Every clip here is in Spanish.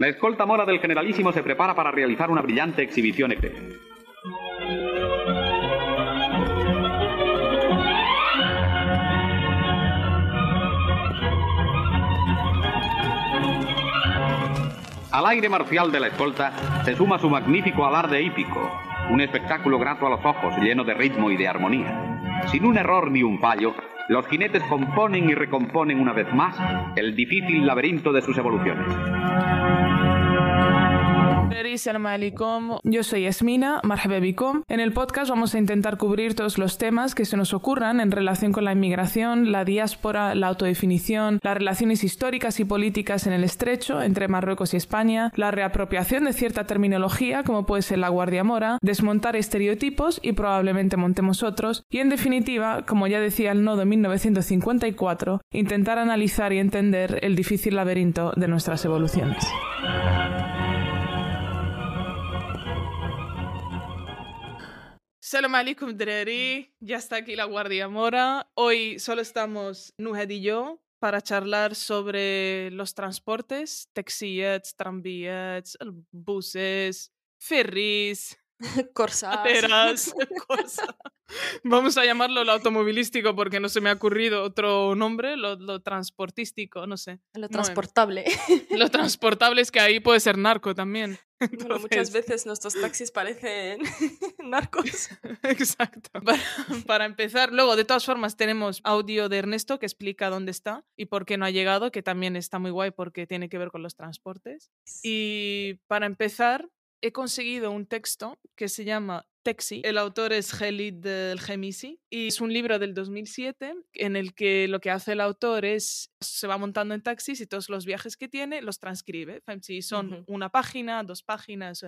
La escolta mora del generalísimo se prepara para realizar una brillante exhibición ecuestre. Al aire marcial de la escolta se suma su magnífico alarde hípico, un espectáculo grato a los ojos, lleno de ritmo y de armonía. Sin un error ni un fallo, los jinetes componen y recomponen una vez más el difícil laberinto de sus evoluciones. Yo soy Esmina, marhababikum. En el podcast vamos a intentar cubrir todos los temas que se nos ocurran en relación con la inmigración, la diáspora, la autodefinición, las relaciones históricas y políticas en el estrecho entre Marruecos y España, la reapropiación de cierta terminología como puede ser la guardia mora, desmontar estereotipos y probablemente montemos otros y en definitiva, como ya decía el nodo en 1954, intentar analizar y entender el difícil laberinto de nuestras evoluciones. Salam alaikum, Dreri. Ya está aquí la Guardia Mora. Hoy solo estamos Nuhed y yo para charlar sobre los transportes, taxis, tranvías, buses, ferries, Corsas. Vamos a llamarlo lo automovilístico porque no se me ha ocurrido otro nombre, lo, transportístico, no sé. Lo transportable. lo transportable es que ahí puede ser narco también. muchas veces nuestros taxis parecen narcos. Exacto. Para, empezar, luego de todas formas tenemos audio de Ernesto que explica dónde está y por qué no ha llegado, que también está muy guay porque tiene que ver con los transportes. Y para empezar, he conseguido un texto que se llama Taxi. El autor es Khalid del Gemisi y es un libro del 2007 en el que lo que hace el autor es se va montando en taxis y todos los viajes que tiene los transcribe. Si son una página, dos páginas,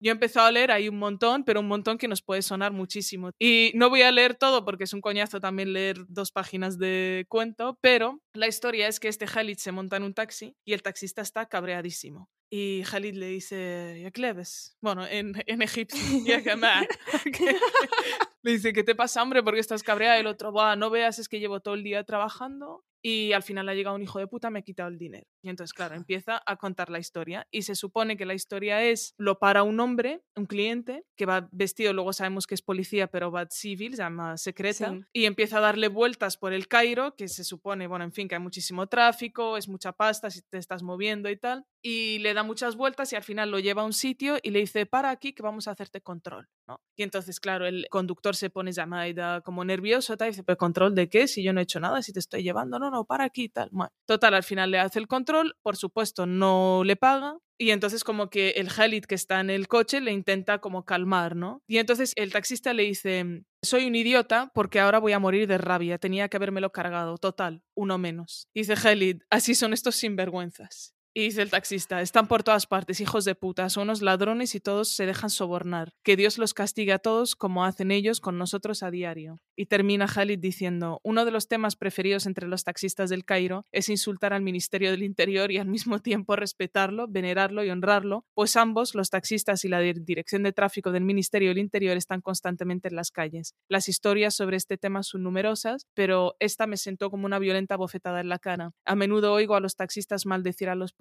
yo he empezado a leer hay un montón, pero un montón que nos puede sonar muchísimo. Y no voy a leer todo porque es un coñazo también leer dos páginas de cuento, pero la historia es que este Khalid se monta en un taxi y el taxista está cabreadísimo. Y Khalid le dice, ya Cleves. Bueno, en, en egipcio, Le dice, ¿qué te pasa, hombre? porque estás cabreada? El otro, no veas, es que llevo todo el día trabajando y al final ha llegado un hijo de puta, me ha quitado el dinero. Y entonces, claro, empieza a contar la historia y se supone que la historia es, lo para un hombre, un cliente, que va vestido, luego sabemos que es policía, pero va civil, se llama secreta, y empieza a darle vueltas por el Cairo, que se supone, bueno, en fin, que hay muchísimo tráfico, es mucha pasta si te estás moviendo y tal, y le da muchas vueltas y al final lo lleva a un sitio y le dice, para aquí que vamos a hacerte control. Y entonces, claro, el conductor se pone llamada como nervioso, tal, y dice, ¿pero control de qué? Si yo no he hecho nada, si te estoy llevando, no, no, para aquí, tal. total, al final le hace el control, por supuesto no le paga, y entonces como que el Khalid que está en el coche le intenta como calmar, ¿no? Y entonces el taxista le dice, soy un idiota porque ahora voy a morir de rabia, tenía que habérmelo cargado, total, uno menos. Y dice Khalid, así son estos sinvergüenzas. Dice el taxista, están por todas partes, hijos de puta, son unos ladrones y todos se dejan sobornar. Que Dios los castigue a todos como hacen ellos con nosotros a diario. Y termina Khalid diciendo, uno de los temas preferidos entre los taxistas del Cairo es insultar al Ministerio del Interior y al mismo tiempo respetarlo, venerarlo y honrarlo, pues ambos, los taxistas y la Dirección de Tráfico del Ministerio del Interior, están constantemente en las calles. Las historias sobre este tema son numerosas, pero esta me sentó como una violenta bofetada en la cara. A menudo oigo a los taxistas maldecir a los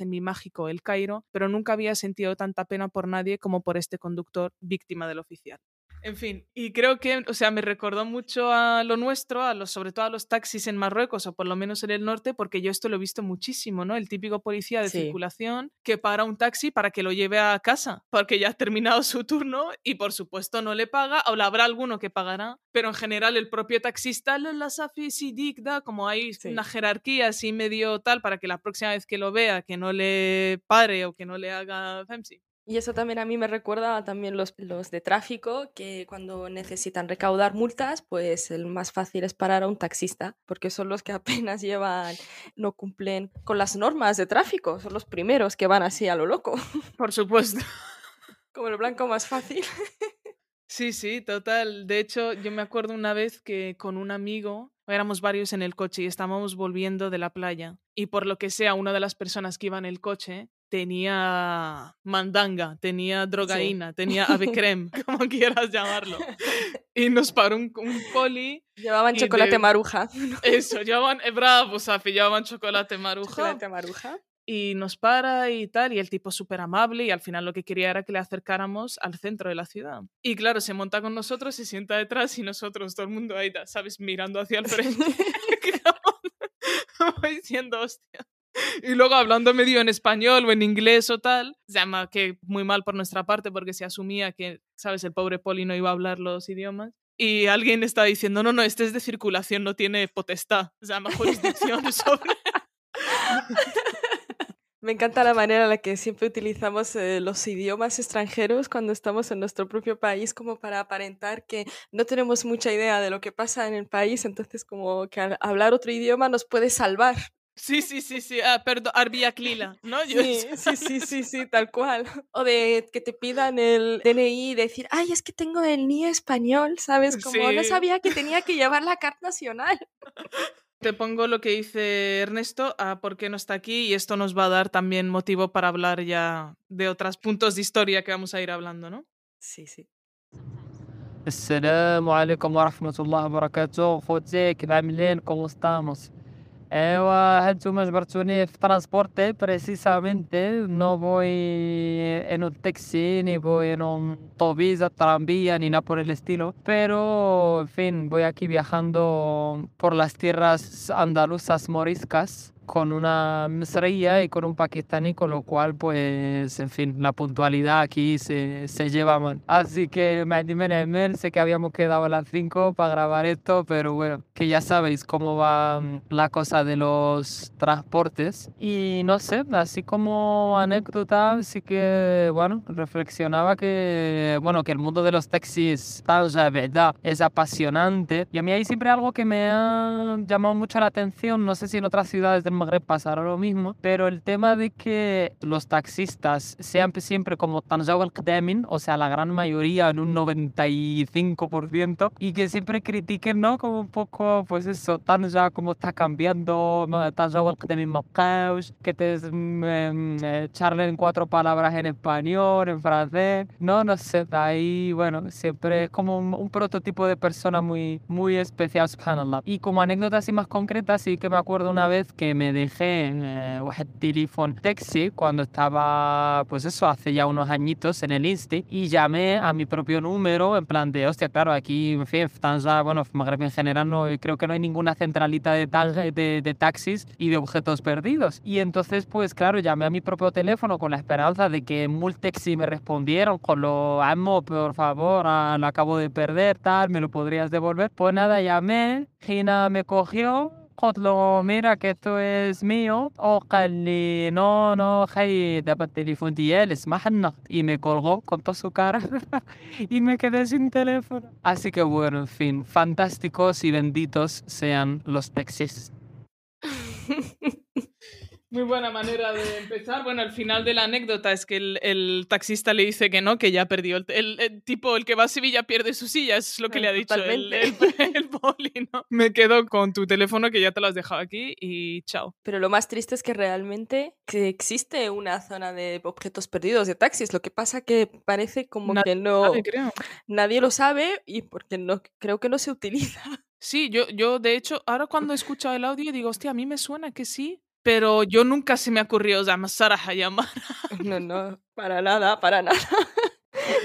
en mi mágico El Cairo, pero nunca había sentido tanta pena por nadie como por este conductor víctima del oficial. En fin, y creo que, o sea, me recordó mucho a lo nuestro, a los, sobre todo a los taxis en Marruecos o por lo menos en el norte, porque yo esto lo he visto muchísimo, ¿no? El típico policía de circulación que para un taxi para que lo lleve a casa, porque ya ha terminado su turno y por supuesto no le paga, o habrá alguno que pagará, pero en general el propio taxista, la safi si digda, como hay una jerarquía así medio tal para que la próxima vez que lo vea que no le pare o que no le haga femsi. Y eso también a mí me recuerda también los, los de tráfico, que cuando necesitan recaudar multas, pues el más fácil es parar a un taxista, porque son los que apenas llevan, no cumplen con las normas de tráfico, son los primeros que van así a lo loco. Por supuesto. Como el blanco más fácil. Sí, sí, total. De hecho, yo me acuerdo una vez que con un amigo, éramos varios en el coche y estábamos volviendo de la playa. Y por lo que sea, una de las personas que iba en el coche tenía mandanga, tenía drogaína, tenía avecrem, como quieras llamarlo. Y nos paró un, poli. Llevaban chocolate maruja. Eso, llevaban, eh, bravo, Safi, llevaban chocolate maruja. Chocolate maruja. Y nos para y tal, y el tipo súper amable y al final lo que quería era que le acercáramos al centro de la ciudad. Y claro, se monta con nosotros, se sienta detrás y nosotros, todo el mundo ahí, ¿sabes? Mirando hacia el frente. diciendo, hostia. Y luego hablando medio en español o en inglés o tal, llama que muy mal por nuestra parte porque se asumía que, ¿sabes? El pobre Poli no iba a hablar los idiomas. Y alguien está diciendo, no, no, este es de circulación, no tiene potestad, sea, jurisdicción sobre... Me encanta la manera en la que siempre utilizamos eh, los idiomas extranjeros cuando estamos en nuestro propio país como para aparentar que no tenemos mucha idea de lo que pasa en el país, entonces como que hablar otro idioma nos puede salvar. Sí, sí, sí, sí, ah, perdón, Arbia Clila, ¿no? Sí, sí, sí, sí, sí, tal cual. O de que te pidan el DNI y decir, ay, es que tengo el NI español, ¿sabes? Como no sabía que tenía que llevar la carta nacional. Te pongo lo que dice Ernesto a por qué no está aquí y esto nos va a dar también motivo para hablar ya de otros puntos de historia que vamos a ir hablando, ¿no? Sí, sí. Assalamu alaikum wa rahmatullahi wa barakatuh. ¿Cómo estamos? Eh, Ewa, antum ajbartuni fi transporte precisamente. No voy eh, en un taxi, ni voy en un tobisa, tranvía, ni nada por el estilo. Pero, en fin, voy aquí viajando por las tierras andaluzas moriscas con una misreía y con un pakistaní, con lo cual, pues, en fin, la puntualidad aquí se, se lleva mal. Así que, me sé que habíamos quedado a las 5 para grabar esto, pero bueno, que ya sabéis cómo va mm, la cosa de los transportes. Y no sé, así como anécdota, sí que, bueno, reflexionaba que, bueno, que el mundo de los taxis, tal, ya verdad, es apasionante. Y a mí hay siempre algo que me ha llamado mucho la atención, no sé si en otras ciudades del Magreb pasará lo mismo, pero el tema de que los taxistas sean siempre como Tanjaw al o sea, la gran mayoría en un 95%, y que siempre critiquen, ¿no? Como un poco, pues eso, Tanja, cómo está cambiando, Tanjaw al-Qadami que te mm, eh, charlen cuatro palabras en español, en francés, no, no sé, ahí, bueno, siempre es como un, prototipo de persona muy, muy especial, subhanallah. Y como anécdota así más concreta, sí que me acuerdo una vez que me dejé eh, el teléfono taxi cuando estaba, pues eso, hace ya unos añitos en el Insti y llamé a mi propio número en plan de, hostia, claro, aquí, en fin, Tanzania, bueno, Magreb en general, no, creo que no hay ninguna centralita de, de, de taxis y de objetos perdidos. Y entonces, pues claro, llamé a mi propio teléfono con la esperanza de que en Multexi me respondieron con lo, amo, por favor, ah, lo acabo de perder, tal, me lo podrías devolver. Pues nada, llamé, Gina me cogió, له mira que esto es mío وقال لي no no خي دابا التليفون ديالي اسمح لنا y me colgó con toda su cara y me quedé sin teléfono así que bueno en fin fantásticos y benditos sean los taxis Muy buena manera de empezar. Bueno, al final de la anécdota es que el, taxista le dice que no, que ya perdió. El, tipo, el que va a Sevilla pierde su silla, es lo que le ha dicho el, el, poli, ¿no? Me quedo con tu teléfono que ya te lo has dejado aquí y chao. Pero lo más triste es que realmente que existe una zona de objetos perdidos de taxis. Lo que pasa que parece como que no... Nadie lo sabe y porque no creo que no se utiliza. Sí, yo, yo de hecho, ahora cuando he escuchado el audio digo, hostia, a mí me suena que sí, pero yo nunca se me ocurrió llamar a llamar. No, no, para nada, para nada.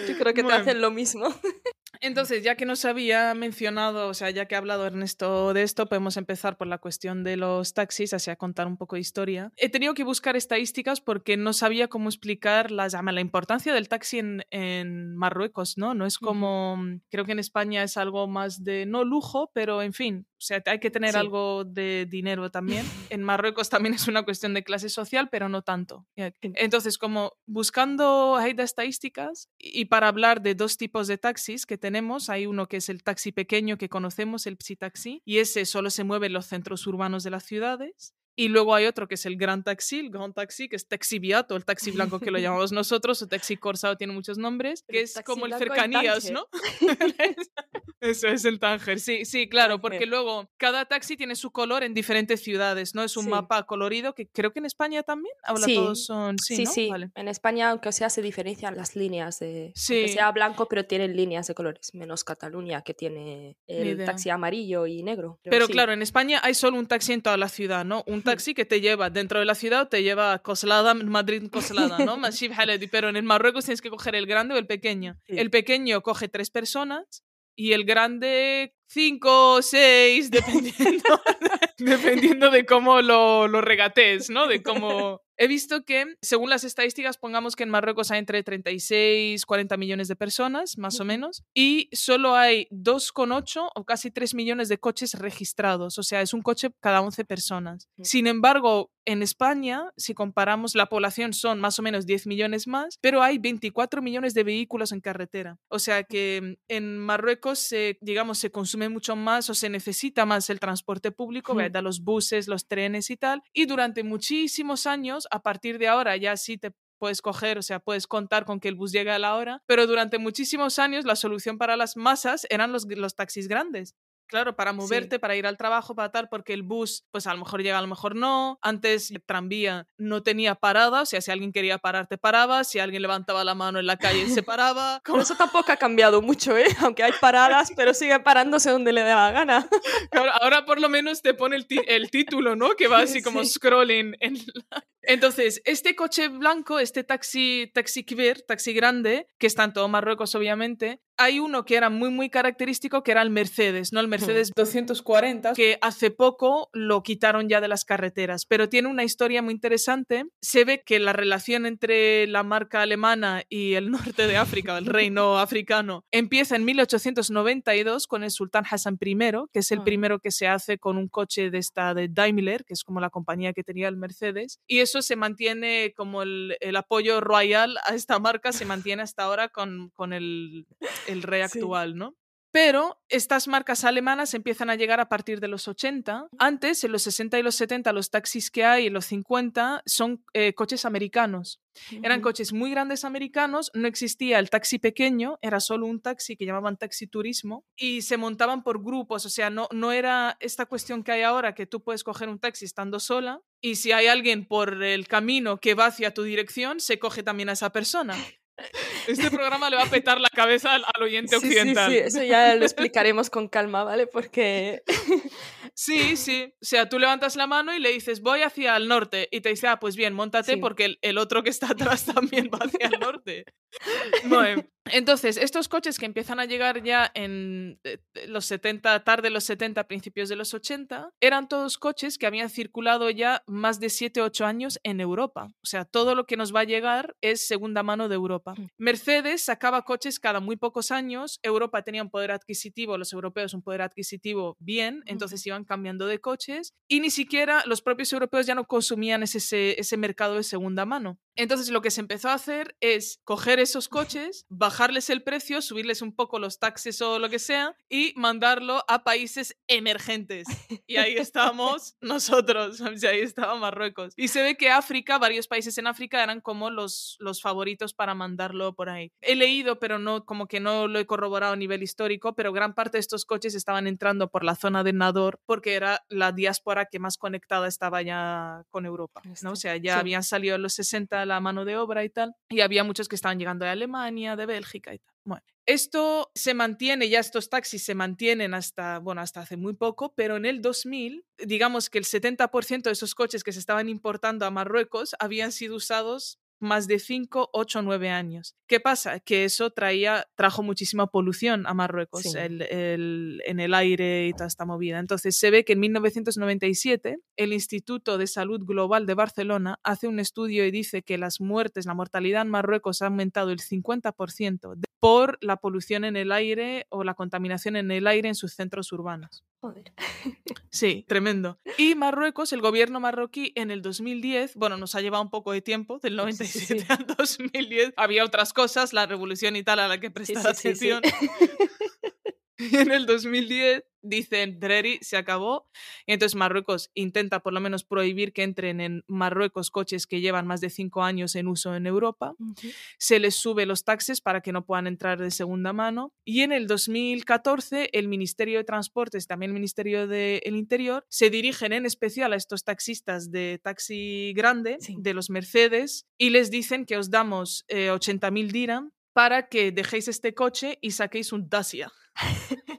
Yo creo que te hacen lo mismo. Entonces, ya que nos había mencionado, o sea, ya que ha hablado Ernesto de esto, podemos empezar por la cuestión de los taxis, así a contar un poco de historia. He tenido que buscar estadísticas porque no sabía cómo explicar la, la importancia del taxi en, en Marruecos, ¿no? No es como, creo que en España es algo más de, no lujo, pero en fin, sea, hay que tener algo de dinero también. En Marruecos también es una cuestión de clase social, pero no tanto. Entonces, como buscando hay de estadísticas y para hablar de dos tipos de taxis que tenemos, hay uno que es el taxi pequeño que conocemos, el psi-taxi, y ese solo se mueve en los centros urbanos de las ciudades. Y luego hay otro que es el Gran Taxi, el Gran Taxi, que es Taxi Viato, el taxi blanco que lo llamamos nosotros, o Taxi Corsado tiene muchos nombres, que es como el cercanías, ¿no? Eso es en Tánger, sí, sí, claro, porque luego cada taxi tiene su color en diferentes ciudades, ¿no? Es un Sí. mapa colorido que creo que en España también. Ahora Sí, todos son. Sí, Sí, ¿no? sí. Vale. En España, aunque sea, se diferencian las líneas de. Sí. Aunque sea blanco, pero tienen líneas de colores. Menos Cataluña, que tiene el taxi amarillo y negro. Pero claro, en España hay solo un taxi en toda la ciudad, ¿no? Un. Taxi que te lleva dentro de la ciudad o te lleva a Coslada, Madrid, Coslada, ¿no? Pero en el Marruecos tienes que coger el grande o el pequeño. Sí. El pequeño coge tres personas y el grande cinco o seis, dependiendo, dependiendo de cómo lo, lo regatees, ¿no? De cómo... He visto que, según las estadísticas, pongamos que en Marruecos hay entre 36 40 millones de personas, más o menos, y solo hay 2,8 o casi 3 millones de coches registrados. O sea, es un coche cada 11 personas. Mm. Sin embargo, en España, si comparamos la población, son más o menos 10 millones más, pero hay 24 millones de vehículos en carretera. O sea que en Marruecos, se, digamos, se consume mucho más o se necesita más el transporte público, Mm. ¿verdad? los buses, los trenes y tal. Y durante muchísimos años, a partir de ahora ya sí te puedes coger, o sea, puedes contar con que el bus llegue a la hora, pero durante muchísimos años la solución para las masas eran los, los taxis grandes. Claro, para moverte, para ir al trabajo, para tal, porque el bus, pues a lo mejor llega, a lo mejor no. Antes el tranvía no tenía parada, o sea, si alguien quería parar, te paraba. Si alguien levantaba la mano en la calle, se paraba. Pero eso tampoco ha cambiado mucho, ¿eh? Aunque hay paradas, pero sigue parándose donde le da la gana. Ahora, ahora por lo menos te pone el, título, ¿no? Que va así como Sí. scrolling. En la- Entonces, este coche blanco, este taxi, taxi kibir, taxi grande, que está en todo Marruecos, obviamente, hay uno que era muy, muy característico, que era el Mercedes, ¿no? El Mercedes 240, que hace poco lo quitaron ya de las carreteras, pero tiene una historia muy interesante. Se ve que la relación entre la marca alemana y el norte de África, el reino africano, empieza en 1892 con el sultán Hassan I, que es el Ah. primero que se hace con un coche de esta de Daimler, que es como la compañía que tenía el Mercedes, y eso se mantiene como el, el apoyo royal a esta marca, se mantiene hasta ahora con, con el, el rey Sí. actual, ¿no? Pero estas marcas alemanas empiezan a llegar a partir de los 80. Antes, en los 60 y los 70, los taxis que hay, en los 50, son eh, coches americanos. Eran coches muy grandes americanos, no existía el taxi pequeño, era solo un taxi que llamaban taxi turismo y se montaban por grupos, o sea, no, no era esta cuestión que hay ahora que tú puedes coger un taxi estando sola y si hay alguien por el camino que va hacia tu dirección, se coge también a esa persona. Este programa le va a petar la cabeza al, al oyente Sí, sí, occidental. sí, eso ya lo explicaremos con calma, ¿vale? Porque Sí, sí. O sea, tú levantas la mano y le dices, voy hacia el norte. Y te dice, ah, pues bien, montate Sí. porque el, el otro que está atrás también va hacia el norte. Bueno, entonces, estos coches que empiezan a llegar ya en eh, los 70, tarde los 70, principios de los 80, eran todos coches que habían circulado ya más de 7, 8 años en Europa. O sea, todo lo que nos va a llegar es segunda mano de Europa. Mm. Mercedes sacaba coches cada muy pocos años. Europa tenía un poder adquisitivo, los europeos un poder adquisitivo bien, entonces iban cambiando de coches y ni siquiera los propios europeos ya no consumían ese, ese mercado de segunda mano. Entonces lo que se empezó a hacer es coger esos coches, bajarles el precio, subirles un poco los taxes o lo que sea y mandarlo a países emergentes. Y ahí estábamos nosotros, o sea, ahí estaba Marruecos. Y se ve que África, varios países en África eran como los, los favoritos para mandarlo por ahí. He leído, pero no como que no lo he corroborado a nivel histórico, pero gran parte de estos coches estaban entrando por la zona de Nador porque era la diáspora que más conectada estaba ya con Europa, ¿no? O sea, ya habían salido en los 60 la mano de obra y tal, y había muchos que estaban llegando de Alemania, de Bélgica y tal. Bueno, esto se mantiene, ya estos taxis se mantienen hasta, bueno, hasta hace muy poco, pero en el 2000, digamos que el 70% de esos coches que se estaban importando a Marruecos habían sido usados más de 5, 8, 9 años. ¿Qué pasa? Que eso traía, trajo muchísima polución a Marruecos Sí. el- el- en el aire y toda esta movida. Entonces se ve que en 1997 el Instituto de Salud Global de Barcelona hace un estudio y dice que las muertes, la mortalidad en Marruecos ha aumentado el 50% de- por la polución en el aire o la contaminación en el aire en sus centros urbanos. Joder. Sí, tremendo. Y Marruecos, el gobierno marroquí en el 2010, bueno, nos ha llevado un poco de tiempo, del Sí, sí, sí. 97 al 2010. Había otras cosas, la revolución y tal, a la que prestar sí, sí, sí. atención. Y en el 2010 dicen, Dreri, se acabó. Y entonces Marruecos intenta por lo menos prohibir que entren en Marruecos coches que llevan más de cinco años en uso en Europa. Se les sube los taxes para que no puedan entrar de segunda mano. Y en el 2014, el Ministerio de Transportes también el Ministerio del Interior se dirigen en especial a estos taxistas de taxi grande, Sí. de los Mercedes, y les dicen que os damos eh, 80.000 dirham para que dejéis este coche y saquéis un Dacia.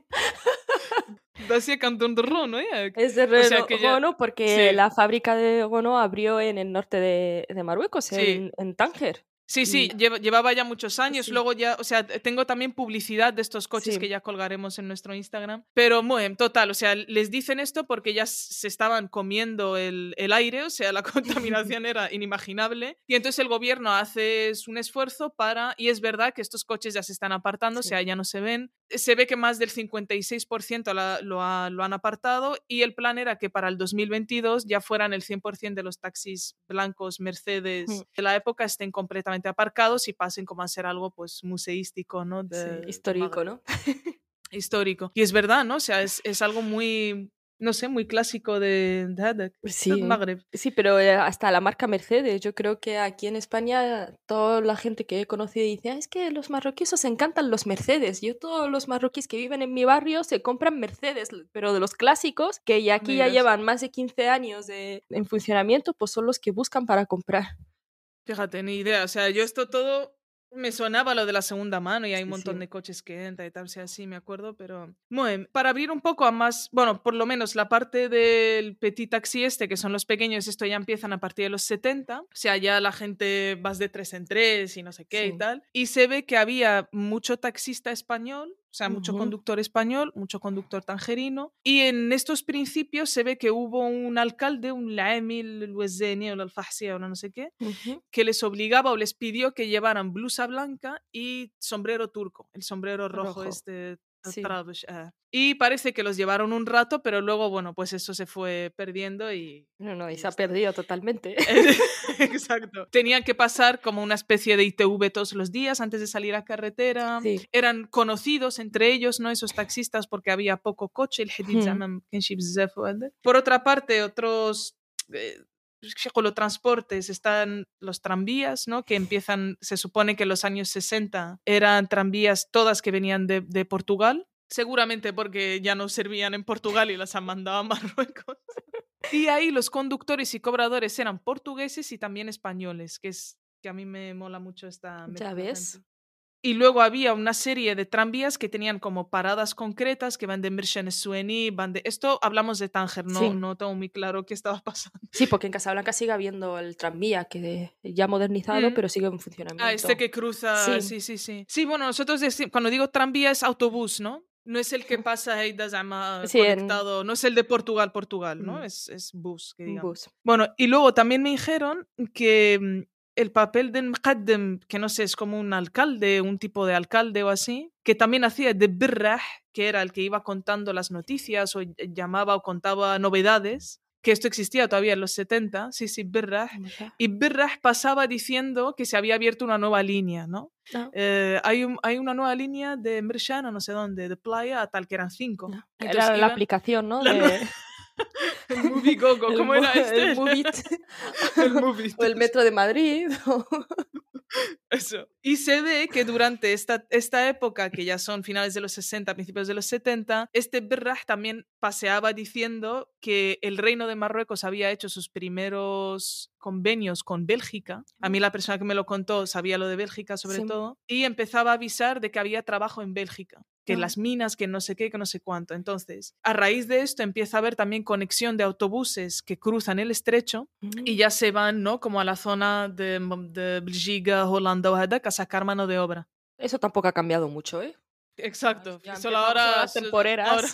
Dacia Cantón de Ron, ¿no? Eh, Es de O sea ya- porque sí. la fábrica de Gono abrió en el norte de, de Marruecos, Sí. en, en Tánger. Sí, sí, llevaba ya muchos años. Sí. Luego ya, o sea, tengo también publicidad de estos coches Sí. que ya colgaremos en nuestro Instagram. Pero, bueno, en total, o sea, les dicen esto porque ya se estaban comiendo el, el aire, o sea, la contaminación era inimaginable. Y entonces el gobierno hace un esfuerzo para, y es verdad que estos coches ya se están apartando, o sea, ya no se ven. Se ve que más del 56% la- lo, ha- lo han apartado y el plan era que para el 2022 ya fueran el 100% de los taxis blancos Mercedes Mm. de la época estén completamente aparcados y pasen como a ser algo pues museístico, ¿no? De- histórico. ¿no? Histórico. Y es verdad, ¿no? O sea, es, es algo muy, no sé, muy clásico de, de Hadek, Sí. Magreb. Sí, pero eh, hasta la marca Mercedes. Yo creo que aquí en España toda la gente que he conocido dice, "Ah, es que los marroquíes os encantan los Mercedes. Yo todos los marroquíes que viven en mi barrio se compran Mercedes, pero de los clásicos, que ya aquí ya llevan más de 15 años de- en funcionamiento, pues son los que buscan para comprar. Fíjate, ni idea. O sea, yo esto todo me sonaba lo de la segunda mano y hay un montón sí. de coches que entran y tal, sea, sí me acuerdo, pero... Bueno, para abrir un poco a más, bueno, por lo menos la parte del petit taxi este, que son los pequeños, esto ya empiezan a partir de los 70, o sea, ya la gente vas de tres en tres y no sé qué Sí. y tal, y se ve que había mucho taxista español, o sea, mucho conductor español, mucho conductor tangerino, y en estos principios se ve que hubo un alcalde, un Laemil, el Wezeni o el Alfahsia o no sé qué, que les obligaba o les pidió que llevaran blusa blanca y sombrero turco, el sombrero rojo, Rojo. este. Ah, y parece que los llevaron un rato, pero luego, bueno, pues eso se fue perdiendo y... No, no, y se ha perdido totalmente. Eh, exacto. Tenían que pasar como una especie de ITV todos los días antes de salir a carretera. Eran conocidos entre ellos, ¿no? Esos taxistas porque había poco coche. Por otra parte, otros eh, los transportes están los tranvías, ¿no? Que empiezan, se supone que en los años 60 eran tranvías todas que venían de, de Portugal. Seguramente porque ya no servían en Portugal y las han mandado a Marruecos. Y ahí los conductores y cobradores eran portugueses y también españoles, que es que a mí me mola mucho esta Ya ves. Y luego había una serie de tranvías que tenían como paradas concretas que van de Mirchen Sueni, van de... Esto hablamos de Tánger, no, Sí. no tengo muy claro qué estaba pasando. Sí, porque en Casablanca sigue habiendo el tranvía, que ya modernizado, Mm. pero sigue en funcionamiento. Ah, este que cruza... Sí. Sí, sí, sí. Sí, bueno, nosotros deci- cuando digo tranvía es autobús, ¿no? No es el que pasa ahí Sí, en- conectado, no es el de Portugal, Portugal, ¿no? Mm. Es, es bus, que digamos. bus. Bueno, y luego también me dijeron que mm, el papel del Mqaddem, que no sé, es como un alcalde, un tipo de alcalde o así, que también hacía de Birrah, que era el que iba contando las noticias o ll- llamaba o contaba novedades, que esto existía todavía en los 70, sí, sí, Birrah. Y Birrah pasaba diciendo que se había abierto una nueva línea, ¿no? Ah. Eh, hay, un- hay una nueva línea de Mrishana, no sé dónde, de playa, a tal que eran cinco. No. Entonces Era la iban- aplicación, ¿no? la De- nue- el Movie Gogo, el ¿cómo mo- era este? El Movit. El Movie. o el metro de Madrid. Eso. Y se ve que durante esta, esta época, que ya son finales de los 60, principios de los 70, este Berrah también paseaba diciendo que el reino de Marruecos había hecho sus primeros convenios con Bélgica. A mí la persona que me lo contó sabía lo de Bélgica sobre Sí. todo. Y empezaba a avisar de que había trabajo en Bélgica. Que Ah. las minas, que no sé qué, que no sé cuánto. Entonces, a raíz de esto empieza a haber también conexión de autobuses que cruzan el estrecho y ya se van, ¿no? Como a la zona de, de Bélgica, Holanda o a sacar mano de obra. Eso tampoco ha cambiado mucho, ¿eh? Exacto. Ya Solo ahora, las temporeras. Ahora,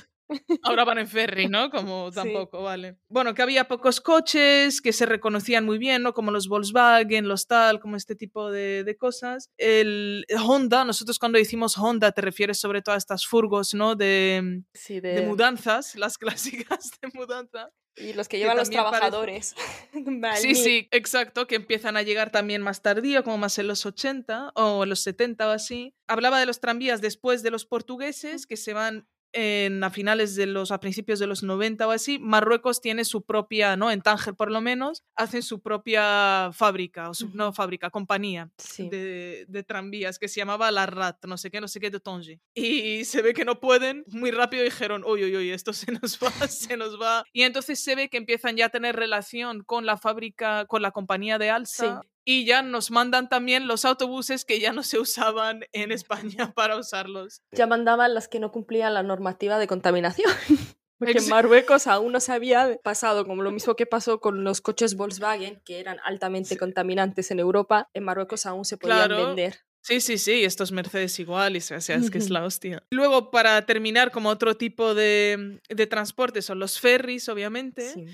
ahora van en ferry, ¿no? Como Sí. tampoco, vale. Bueno, que había pocos coches que se reconocían muy bien, ¿no? Como los Volkswagen, los tal, como este tipo de, de cosas. El Honda, nosotros cuando decimos Honda te refieres sobre todo a estas furgos, ¿no? De, Sí, de de... mudanzas, las clásicas de mudanza. Y los que que llevan los trabajadores. Sí, sí, exacto, que empiezan a llegar también más tardío, como más en los 80 o en los 70 o así. Hablaba de los tranvías después de los portugueses, que se van en, a finales de los, a principios de los 90 o así, Marruecos tiene su propia, ¿no? En Tánger por lo menos, hacen su propia fábrica, o su, no fábrica, compañía Sí. de, de tranvías que se llamaba La Rat, no sé qué, no sé qué de Tongi. Y se ve que no pueden, muy rápido dijeron, uy, uy, uy, esto se nos va, se nos va. Y entonces se ve que empiezan ya a tener relación con la fábrica, con la compañía de Alsa. Y ya nos mandan también los autobuses que ya no se usaban en España para usarlos. Ya mandaban las que no cumplían la normativa de contaminación. Porque en Marruecos aún no se había pasado, como lo mismo que pasó con los coches Volkswagen, que eran altamente contaminantes en Europa, en Marruecos aún se podían Claro. vender. Sí, sí, sí, estos Mercedes igual, y, o sea, es que es la hostia. Luego, para terminar, como otro tipo de, de transporte, son los ferries, obviamente. Sí.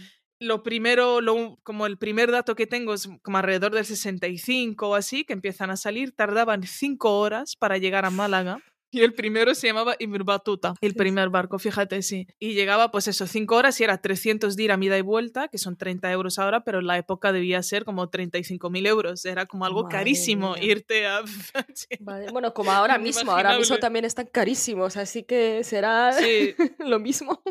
Lo primero, lo, como el primer dato que tengo es como alrededor del 65 o así, que empiezan a salir, tardaban cinco horas para llegar a Málaga. Y el primero se llamaba Ibn el primer barco, fíjate, sí. Y llegaba, pues eso, cinco horas y era 300 dirham ida y vuelta, que son 30 euros ahora, pero en la época debía ser como 35.000 euros. Era como algo Madre carísimo mía. irte a... Bueno, como ahora mismo, ahora mismo también están carísimos, así que será Sí, lo mismo.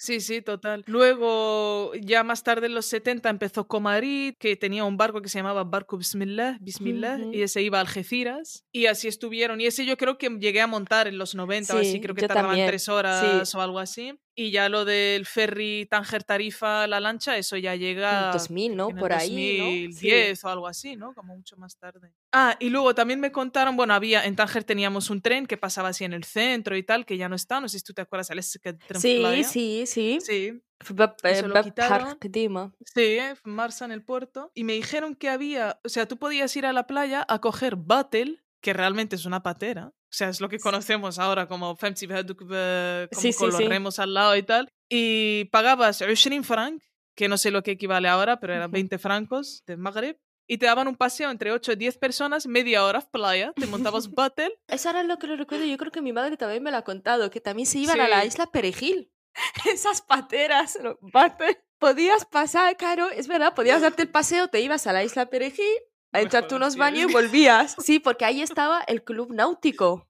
Sí, sí, total. Luego, ya más tarde en los 70 empezó Comarit, que tenía un barco que se llamaba Barco Bismillah, Bismillah y ese iba a Algeciras. Y así estuvieron. Y ese yo creo que llegué a montar en los 90 o así, Sí, creo que tardaban también, tres horas o algo así. Y ya lo del ferry Tánger Tarifa, la lancha, eso ya llega... En 2000, ¿no? en Por ahí, ¿no? Sí. 2010 o algo así, ¿no? Como mucho más tarde. Ah, y luego también me contaron, bueno, había en Tánger teníamos un tren que pasaba así en el centro y tal, que ya no está, no sé si tú te acuerdas, el Tren Sí, sí, sí. Sí, eh, sí, eh, Marsa en el puerto. Y me dijeron que había, o sea, tú podías ir a la playa a coger Battle, que realmente es una patera. O sea, es lo que conocemos ahora como como Sí, sí, con los sí. remos al lado y tal. Y pagabas 20 franc, que no sé lo que equivale ahora, pero eran Ujú. 20 francos de Magreb. Y te daban un paseo entre 8 y 10 personas, media hora playa, te montabas Battle. Eso era lo que lo recuerdo. Yo creo que mi madre también me lo ha contado, que también se iban a la isla Perejil. Esas pateras, pate- Podías pasar, claro, es verdad, podías darte el paseo, te ibas a la isla Perejil, a echarte unos baños y volvías. Sí, porque ahí estaba el club náutico.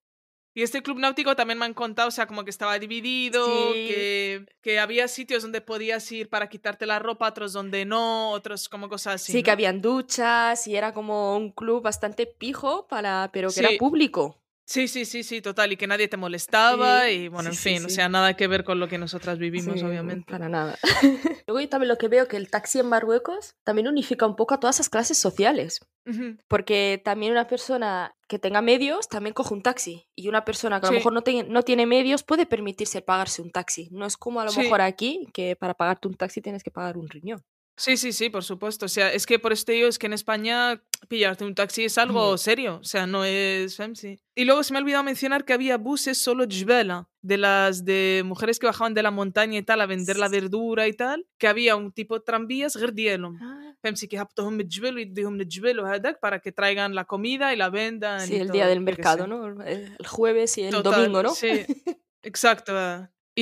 Y este club náutico también me han contado, o sea, como que estaba dividido, Sí. que, que había sitios donde podías ir para quitarte la ropa, otros donde no, otros como cosas así. Sí, que habían duchas y era como un club bastante pijo, para, pero que Sí. era público. Sí, sí, sí, sí, total, y que nadie te molestaba Sí, y bueno, sí, en sí, fin, o sea, nada que ver con lo que nosotras vivimos, obviamente. Para nada. Luego yo también lo que veo que el taxi en Marruecos también unifica un poco a todas esas clases sociales. Porque también una persona que tenga medios también coge un taxi. Y una persona que a lo mejor no, te- no tiene medios puede permitirse pagarse un taxi. No es como a lo mejor aquí, que para pagarte un taxi tienes que pagar un riñón. Sí, sí, sí, por supuesto. O sea, es que por este digo, es que en España pillarte un taxi es algo Mm. serio. O sea, no es fancy. Y luego se me ha olvidado mencionar que había buses solo Jbela, de las de mujeres que bajaban de la montaña y tal a vender la verdura y tal, que había un tipo de tranvías غير ديالهم. فهمتي كيهبطوهم من الجبل ويديهم للجبل وهذاك para que traigan la comida y la vendan. Sí, y el todo, día del yo qué mercado, sé. ¿no? El el jueves y el Total, domingo, ¿no? Sí, exacto.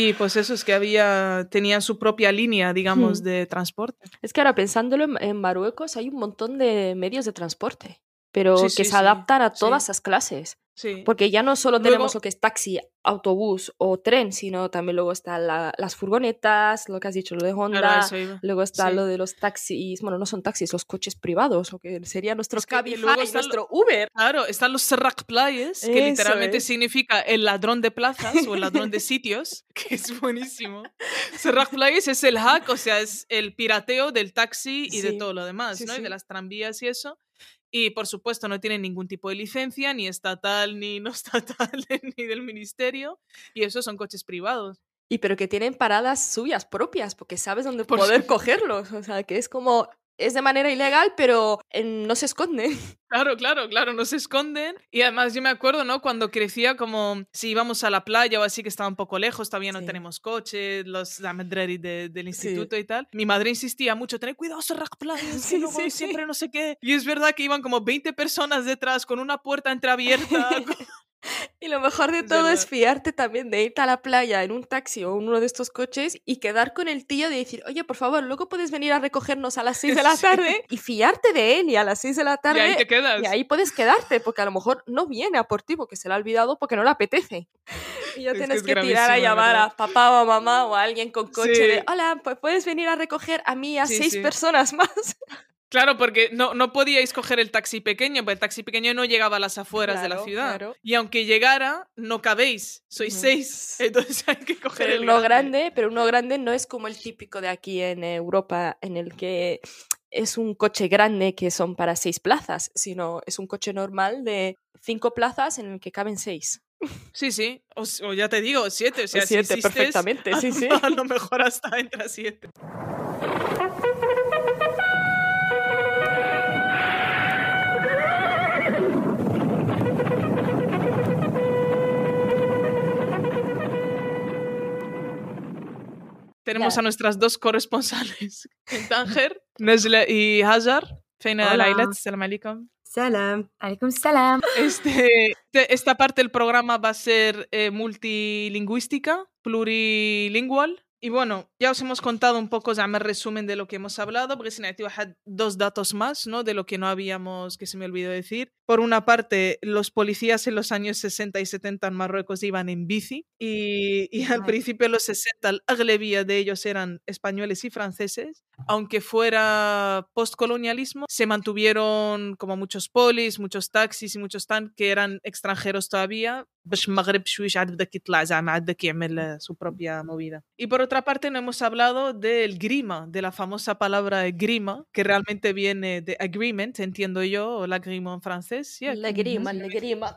y pues eso es que había, tenían su propia línea, digamos, Hmm. de transporte. Es que ahora pensándolo, en, en Marruecos hay un montón de medios de transporte, pero Sí, que sí, se adaptan a todas esas clases. Porque ya no solo tenemos Luego- lo que es taxi, autobús o tren, sino también luego están la- las furgonetas, lo que has dicho, lo de Honda, Claro, luego está lo de los taxis, bueno, no son taxis, los coches privados, lo que sería nuestro Es que- Cabify, luego están lo- nuestro Uber. Claro, están los Serrak Playes, que Eso literalmente es. significa el ladrón de plazas o el ladrón de sitios, que es buenísimo. Serrak Playes es el hack, o sea, es el pirateo del taxi y de todo lo demás, ¿no? Y de las tranvías y eso. Y por supuesto no tienen ningún tipo de licencia, ni estatal, ni no estatal, ni del ministerio. Y esos son coches privados. Y pero que tienen paradas suyas propias, porque sabes dónde Por poder cogerlos. O sea, que es como, es de manera ilegal, pero eh, no se esconde. Claro, claro, claro, no se esconden. Y además yo me acuerdo, ¿no? Cuando crecía, como si íbamos a la playa o así, que estaba un poco lejos, todavía no Sí. tenemos coche, los la medreri de- del Sí. instituto y tal. Mi madre insistía mucho, tener cuidado, Sí, sí, sí. siempre no sé qué. Y es verdad que iban como 20 personas detrás con una puerta entreabierta. Y lo mejor de todo es fiarte también de irte a la playa en un taxi o en uno de estos coches y quedar con el tío de decir, oye, por favor, luego puedes venir a recogernos a las 6 de la Sí. tarde y fiarte de él y a las 6 de la Y tarde ahí te quedas. y ahí puedes quedarte porque a lo mejor no viene a por ti porque se lo ha olvidado porque no le apetece. Y ya Es tienes es que, tirar a llamar a papá o a mamá o a alguien con coche de, hola, pues puedes venir a recoger a mí y a Sí, seis personas más. Claro, porque no, no podíais coger el taxi pequeño, porque el taxi pequeño no llegaba a las afueras de la ciudad. claro. Y aunque llegara, no cabéis. Sois No. seis. Entonces hay que coger Pero el uno grande, pero uno grande no es como el típico de aquí en Europa, en el que es un coche grande que son para seis plazas, sino es un coche normal de cinco plazas en el que caben seis. Sí, sí. O, ya te digo, siete. O sea, O si siete, existes, perfectamente, sí, sí. A lo mejor hasta entra siete. Tenemos a nuestras dos corresponsales en Tánger, y Hajar. Feina Lailat, salam alaikum. Salam, alaikum salam. Este, esta parte del programa va a ser eh, multilingüística, plurilingual. Y bueno, ya os hemos contado un poco, ya me resumen de lo que hemos hablado, porque si necesito bajar dos datos más, ¿no? De lo que no habíamos, que se me olvidó decir. Por una parte, los policías en los años 60 y 70 en Marruecos iban en bici y, y al principio de los 60 la aglebía de ellos eran españoles y franceses. Aunque fuera postcolonialismo, se mantuvieron como muchos polis, muchos taxis y muchos tan que eran extranjeros todavía. باش المغرب شويش عاد بدا كيطلع زعما عاد بدا كيعمل su propia movida. Y por otra parte no hemos hablado del grima, de la famosa palabra grima, que realmente viene de agreement, entiendo yo, o l'agreement en francés. yeah, La grima, la grima.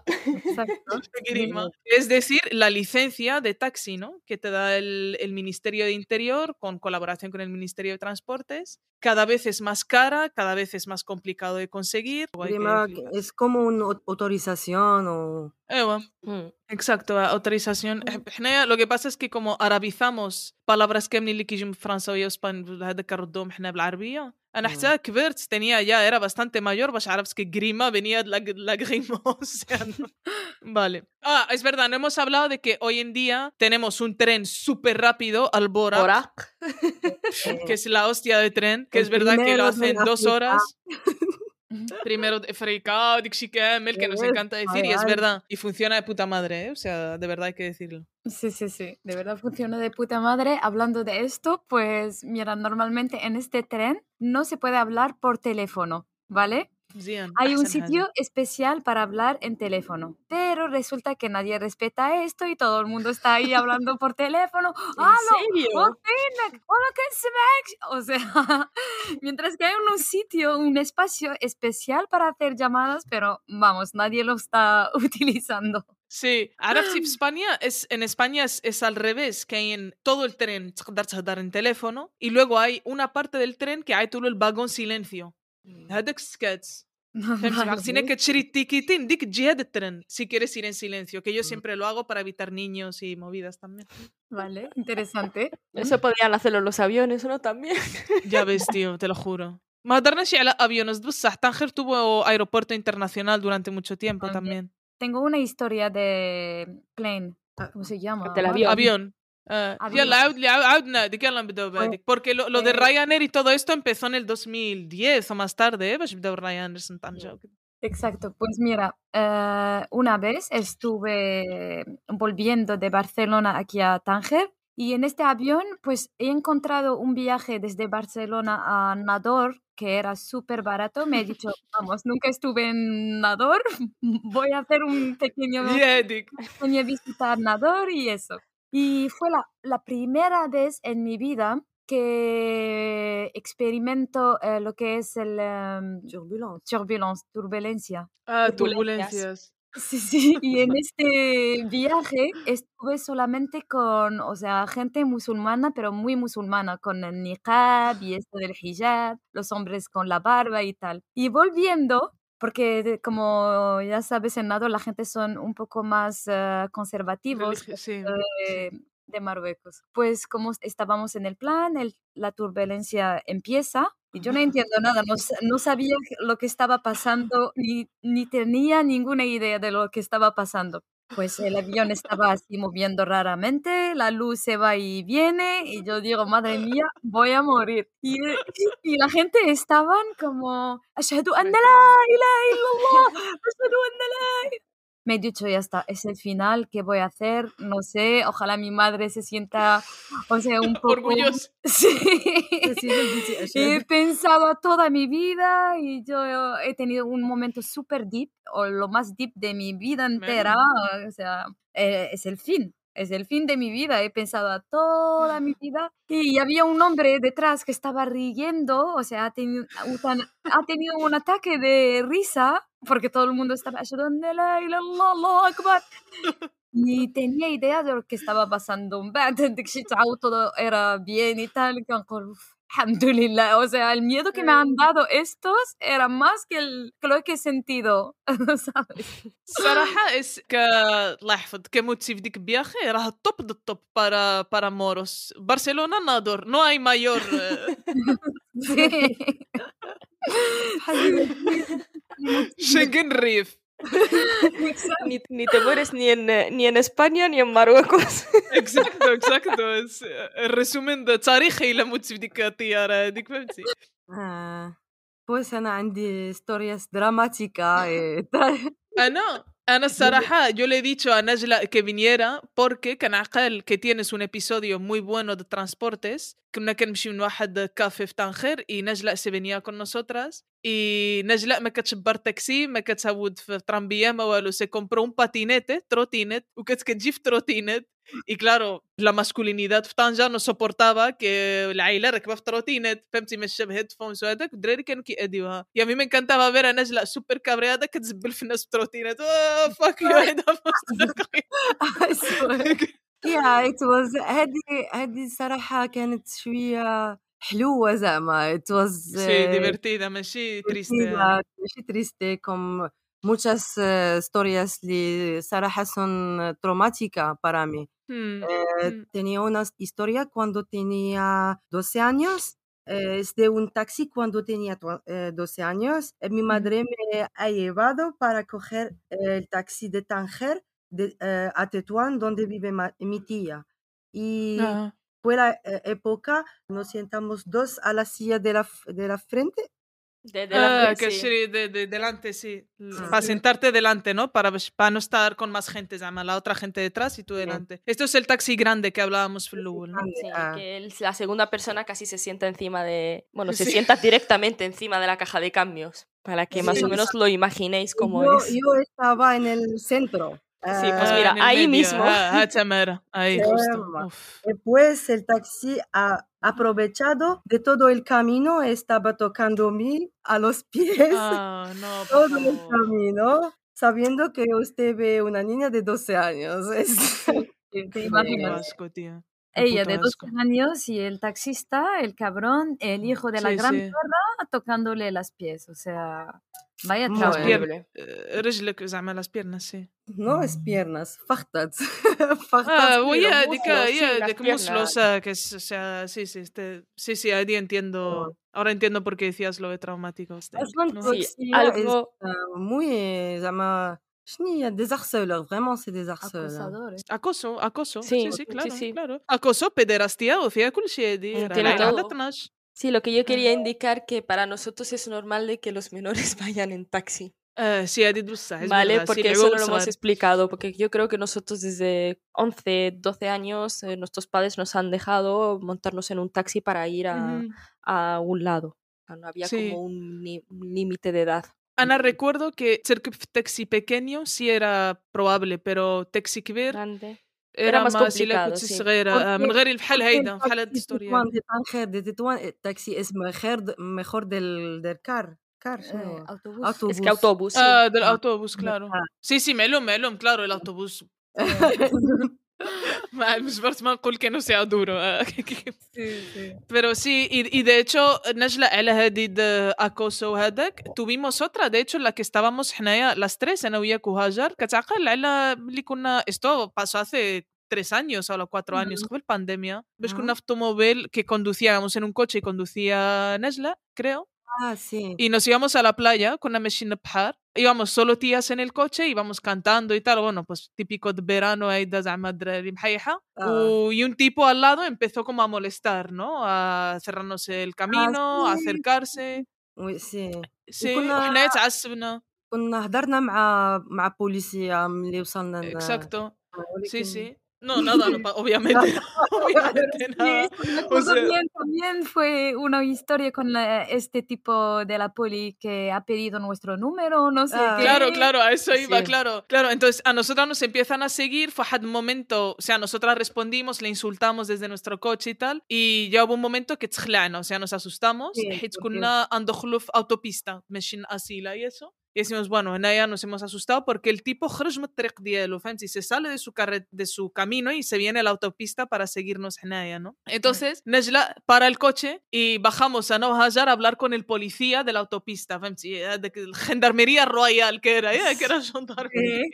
Exacto. grima. Es decir, la licencia de taxi, ¿no? Que te da el, el Ministerio de Interior con colaboración con el Ministerio de Transportes. Cada vez es más cara, cada vez es más complicado de conseguir. o hay que Prima, flipas. es como una au- autorización o... ايوه Mm. Exacto, autorización. احنا lo que pasa es que como arabizamos palabras كاملين اللي كيجيو من فرنساوية واسبان هذاك كنردوهم حنا بالعربية انا Mm. حتى كبرت tenía ya era bastante mayor باش عرفت que grima venía de la, la grima o sea, no. vale ah es verdad no hemos hablado de que hoy en día tenemos un tren súper rápido al Borak Borak. que es la hostia de tren que El es verdad que lo primero hace en de dos África. horas Primero de Freikao, Dixi Camel, que nos encanta decir, y es verdad. Y funciona de puta madre, ¿eh? O sea, de verdad hay que decirlo. Sí, sí, sí, de verdad funciona de puta madre. Hablando de esto, pues mira, normalmente en este tren no se puede hablar por teléfono, ¿vale? Hay un sitio especial para hablar en teléfono, pero resulta que nadie respeta esto y todo el mundo está ahí hablando por teléfono. ¡Ah, ¡Oh, ¡Oh, o sea, mientras que hay un sitio, un espacio especial para hacer llamadas, pero vamos, nadie lo está utilizando. Sí, ahora sí, España es, en España es, es, al revés, que hay en todo el tren, dar en teléfono, y luego hay una parte del tren que hay todo el vagón silencio. هذاك السكات فهمتي عرفتي que تشري التيكيتين ديك تجي هذا الترن si quieres ir en silencio, que yo siempre lo hago para evitar niños y movidas también. Vale, interesante. Eso podrían hacerlo los aviones, ¿no? También. Ya ves, tío, te lo juro. ما هدرناش على aviones بصح Tánger tuvo aeropuerto internacional durante mucho tiempo También. también. Tengo una historia de plane. ¿Cómo se llama? Del Vale. avión. avión. Uh, yala, audna, de Bedou Porque lo, lo, de eh, Ryanair y todo esto empezó en el 2010 o más tarde, ¿eh? Ryanair Exacto, pues mira, uh, una vez estuve volviendo de Barcelona aquí a Tánger y en este avión pues he encontrado un viaje desde Barcelona a Nador que era súper barato. Me he dicho, vamos, nunca estuve en Nador, voy a hacer un pequeño, yeah, pequeño visita a Nador y eso. Y fue la, la primera vez en mi vida que experimento eh, lo que es el em, Turbulence. turbulence, turbulencia. ah Turbulencias. turbulencias Sí, sí, y en este viaje estuve solamente con, o sea, gente musulmana, pero muy musulmana, con el niqab y esto del hijab, los hombres con la barba y tal. Y volviendo, porque como ya sabes, en Nado la gente son un poco más eh, conservativos sí. de, de Marruecos. Pues como estábamos en el plan, el- la turbulencia empieza y yo no entiendo nada, no, no sabía lo que estaba pasando ni, ni tenía ninguna idea de lo que estaba pasando. Pues el avión estaba así moviendo raramente, la luz se va y viene y yo digo, madre mía, voy a morir. Y, y la gente estaban como, "Ashhadu an la ilaha illallah, la il-". Me he dicho, ya está, es el final, ¿qué voy a hacer? No sé, ojalá mi madre se sienta, o sea, un poco... Orgulloso. Sí. He pensado toda mi vida y yo he tenido un momento súper deep, o lo más deep de mi vida entera, o sea, eh, es el fin. Es el fin de mi vida, he pensado a toda mi vida y había un hombre detrás que estaba riendo, o sea, ha tenido, ha tenido un ataque de risa porque todo el mundo estaba "Ashhadu an la ilaha illallah, Allahu Akbar". Ni tenía idea de lo que estaba pasando. من بعد هداك الشيء تعاود todo era bien y tal. كنقول "Uf, alhamdulillah. O sea, el miedo que me han dado estos era más que, el, que lo que he sentido. ¿sabes? صراحة es que الله يحفظ كموتسي في ديك بياخي راه التوب دو التوب para para moros برشلونة نادور no hay mayor eh, Sí. Schengen Reef Ni, ni te mueres ni en, eh, ni en España ni en Marruecos. exacto exacto es eh, el resumen de تاريخي إلا موت في ديك الطيارة هذيك فهمتي آه. Pues أنا عندي historias dramáticas eh, tra- أنا أنا الصراحة yo le he dicho a Najla que viniera porque كان عقل que tienes un episodio muy bueno de transportes كنا كنمشي من واحد كافي في تانخير y Najla se venía con nosotras y Najla ما كتشبر تاكسي ما كتعود في ترامبية ما والو se compró un patinete trotinet وكانت كتجي في تروتينت Y claro, la masculinidad في طنجة ما سوبورتابا العائله راكبه في تروتينات فهمتي ما الشاب هيدفونز وهذاك الدراري كانوا كيأديوها يعني من كانت فافير أنا لا سوبر كابري هذا كتزبل في الناس في التروتينات فاك يو هذا يا ات واز هذه هذه الصراحه كانت شوية حلوة زعما. ات واز سي ديفيرتيدا ماشي تريستي ماشي تريستي كوم muchas آه، historias li صراحة son traumática para mí. Eh, Mm. tenía una historia cuando tenía 12 años. eh, es de un taxi cuando tenía tua- eh, 12 años. Mi madre me ha llevado para coger el taxi de Tanger de, a Tetuán, donde vive mi tía. Y Ah. fue la época, nos sentamos dos a la silla de la, de la frente. De, de la Ah, que sí. sí, de, de- delante, sí. Ah. Para sentarte delante, ¿no? Para, para no estar con más gente, llama la otra gente detrás y tú delante. Esto es el taxi grande que hablábamos Lowell, ¿no? Sí, Ah. que el- la segunda persona casi se sienta encima de. Bueno, se Sí. sienta directamente encima de la caja de cambios. Para que más o menos lo imaginéis como yo, es. yo estaba en el centro. Sí, pues Ah, mira, el ahí medio. mismo. Ah, ah, Tamara, ahí, justo. Uf. Después el taxi ha aprovechado de todo el camino, estaba tocándome a los pies Ah, no, todo el camino, sabiendo que usted ve una niña de 12 años. Es- Te Qué imaginas. asco. Qué Ella de 12 asco. años y el taxista, el cabrón, el hijo de la Sí, gran sí. perra tocándole las pies. O sea, vaya Muy trauma. bien. Horrible. Eh, رجلك زعما las piernas, sí. no es piernas, fachtas. fachtas Ah, pero voy a muslos, dica, sí, ya, las de que muslos, piernas. ah, que es, o sea, sí, sí, este, sí, sí, ahí entiendo. Ahora entiendo por qué decías lo de traumático. Este, أصلاً ¿no? Sí, Toxia algo. es, uh, muy زعما شنو هي des harceleurs, vraiment c'est des harceleurs. Acosadores. Acoso, acoso. Sí, Sí, sí, sí, claro, sí. claro. Acoso, pederastía وفيها كل شيء دي Mm, Sí, lo que yo quería indicar que para nosotros es normal de que los menores vayan en taxi. Uh, sí, a es Vale, verdad, porque sí, eso no lo hemos explicado, porque yo creo que nosotros desde 11, 12 años, eh, nuestros padres nos han dejado montarnos en un taxi para ir a, uh -huh. a un lado. O sea, no había sí. como un límite de edad. Ana, recuerdo que ser taxi pequeño sí era probable, pero taxi que ver... Grande. era más complicado كنت صغيره من غير الفحل هيدا فحل هاد الستوري خير دي تطوان تاكسي اسم خير مخور ديال ديال كار كار شنو إيه، أوتوبوس. اسكي أوتوبوس آه إيه. ديال آه. الاوتوبوس كلارو. سي سي معلوم معلوم كلارو الأوتوبوس. مش برت ما نقول كانوا ساعة دورو آه. pero sí y, y de hecho نجلة على هذه de acoso وهذاك tuvimos otra de hecho la que estábamos حنايا las tres انا وياك وهاجر كتعقل على ملي كنا esto pasó hace tres años o cuatro años قبل pandemia باش كنا Ujú. في الطوموبيل que conducíamos en un coche y conducía نجلة creo Ah, sí. Y nos íbamos a la playa con la machine Bhar. Íbamos solo tías en el coche, íbamos cantando y tal. Bueno, pues típico de verano ahí de زعما الدراري محيحة. Ah. U- Y un tipo al lado empezó como a molestar, ¿no? A cerrarnos el camino, a sí. acercarse. وي سي Sí, وكنا- وحنا تعصبنا. كنا هضرنا مع مع بوليسية ملي وصلنا ل- Exacto. Sí, ولكن- sí. No, nada, obviamente. obviamente nada. También, también, fue una historia con la, este tipo de la poli que ha pedido nuestro número, no sé. Ah, qué. Claro, claro, a eso iba, sí. claro. Claro, entonces a nosotras nos empiezan a seguir, fue un momento, o sea, nosotras respondimos, le insultamos desde nuestro coche y tal, y ya hubo un momento que o sea, nos asustamos, sí, sí. autopista, y eso, y decimos, bueno, en allá nos hemos asustado porque el tipo se sale de su, de su camino y se viene a la autopista para seguirnos en allá, ¿no? Entonces, Najla para el coche y bajamos a Navajar a hablar con el policía de la autopista, eh, de Gendarmería Royal, que era, eh, que era gendarmería.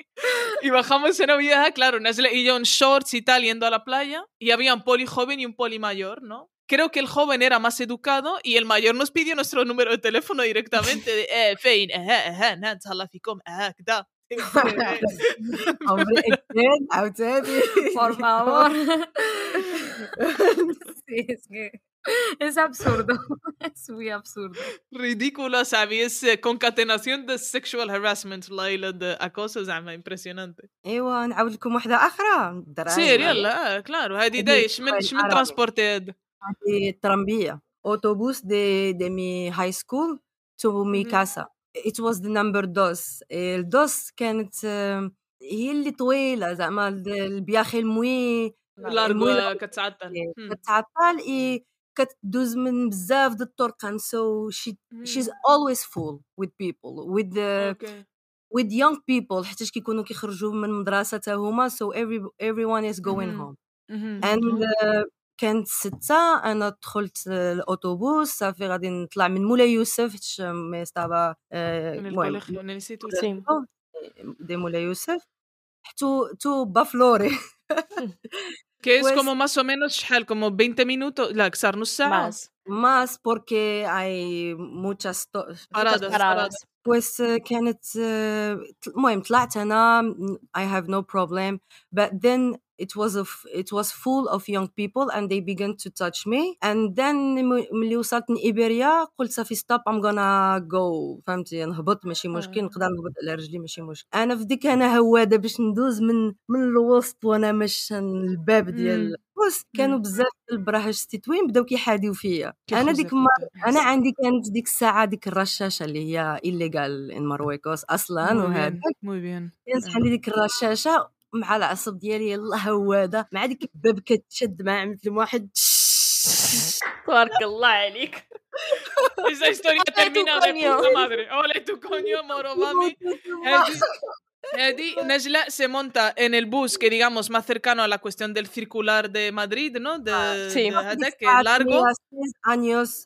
Y bajamos en Navidad, claro, Najla y yo en shorts y tal, yendo a la playa. Y había un poli joven y un poli mayor, ¿no? Creo que el joven era más educado y el mayor nos pidió nuestro número de teléfono directamente de, eh, fein, eh, eh, نهار تهلا فيكم, eh, كدا. عمري اكيد عاوتاني Por favor. sí, es que es absurdo. Es muy absurdo. Ridículo, ¿sabes? Es, eh, concatenación de sexual harassment, Laila, de acoso, زعما impresionante. ايوا نعاود لكم وحده اخرى الدراهم سير يلا آه، كلارو هذه هذه دايش من باللغة من العربية. ترانسبورتي هذا هذه الترامبيه اوتوبوس دي دي مي هاي سكول تو مي مهم. كاسا it was the number دوس الدوس كانت آه، هي اللي طويله زعما البياخي الموي لارغو كتعطل مم. كتعطل اي كتدوز من بزاف د الطرقان so she she's مم. always full with people with the اوكي with young people حيت كيكونوا كيخرجوا من المدرسه حتى هما so every everyone is going مهم. home مهم. and مهم. uh, كانت ستة أنا دخلت الأوتوبوس صافي غادي نطلع من مولاي يوسف حيت مي ستافا من المهم الكوليخيو من الانستيتوت Sí. دي مولاي يوسف حتو تو بافلوري que es Pues- como más o menos شحال como 20 minutos لا كسر نص ساعة Más. más porque hay muchas to- paradas paradas. paradas بس كانت آه، المهم طلعت انا I have no problem but then it was of it was full of young people and they began to touch me and then م- ملي وصلت إيبيريا قلت صافي stop I'm gonna go فهمتي نهبط ماشي مشكل آه. نقدر نهبط على رجلي ماشي مشكل انا في ديك انا هواده باش ندوز من من الوسط وانا ماشيه الباب ديال مم. البوست كانوا مم. بزاف ديال البراهج ستيتوين بداو كيحاديو فيا كي انا خوزة ديك النهار كنت انا عندي كانت ديك الساعه ديك الرشاشه اللي هي ايليغال ان مارويكوس اصلا muy وهذا bien muy bien كانت آه. عندي ديك الرشاشه مع العصب ديالي يلا هواده. مع ديك الباب كتشد ما عملت واحد. تبارك الله عليك. esa historia tu termina de puta madre ole tu coño Eh, Eddie, Nejla se monta en el bus que digamos más cercano a la cuestión del circular de Madrid, ¿no? De, ah, sí. de Hadda, que es largo. años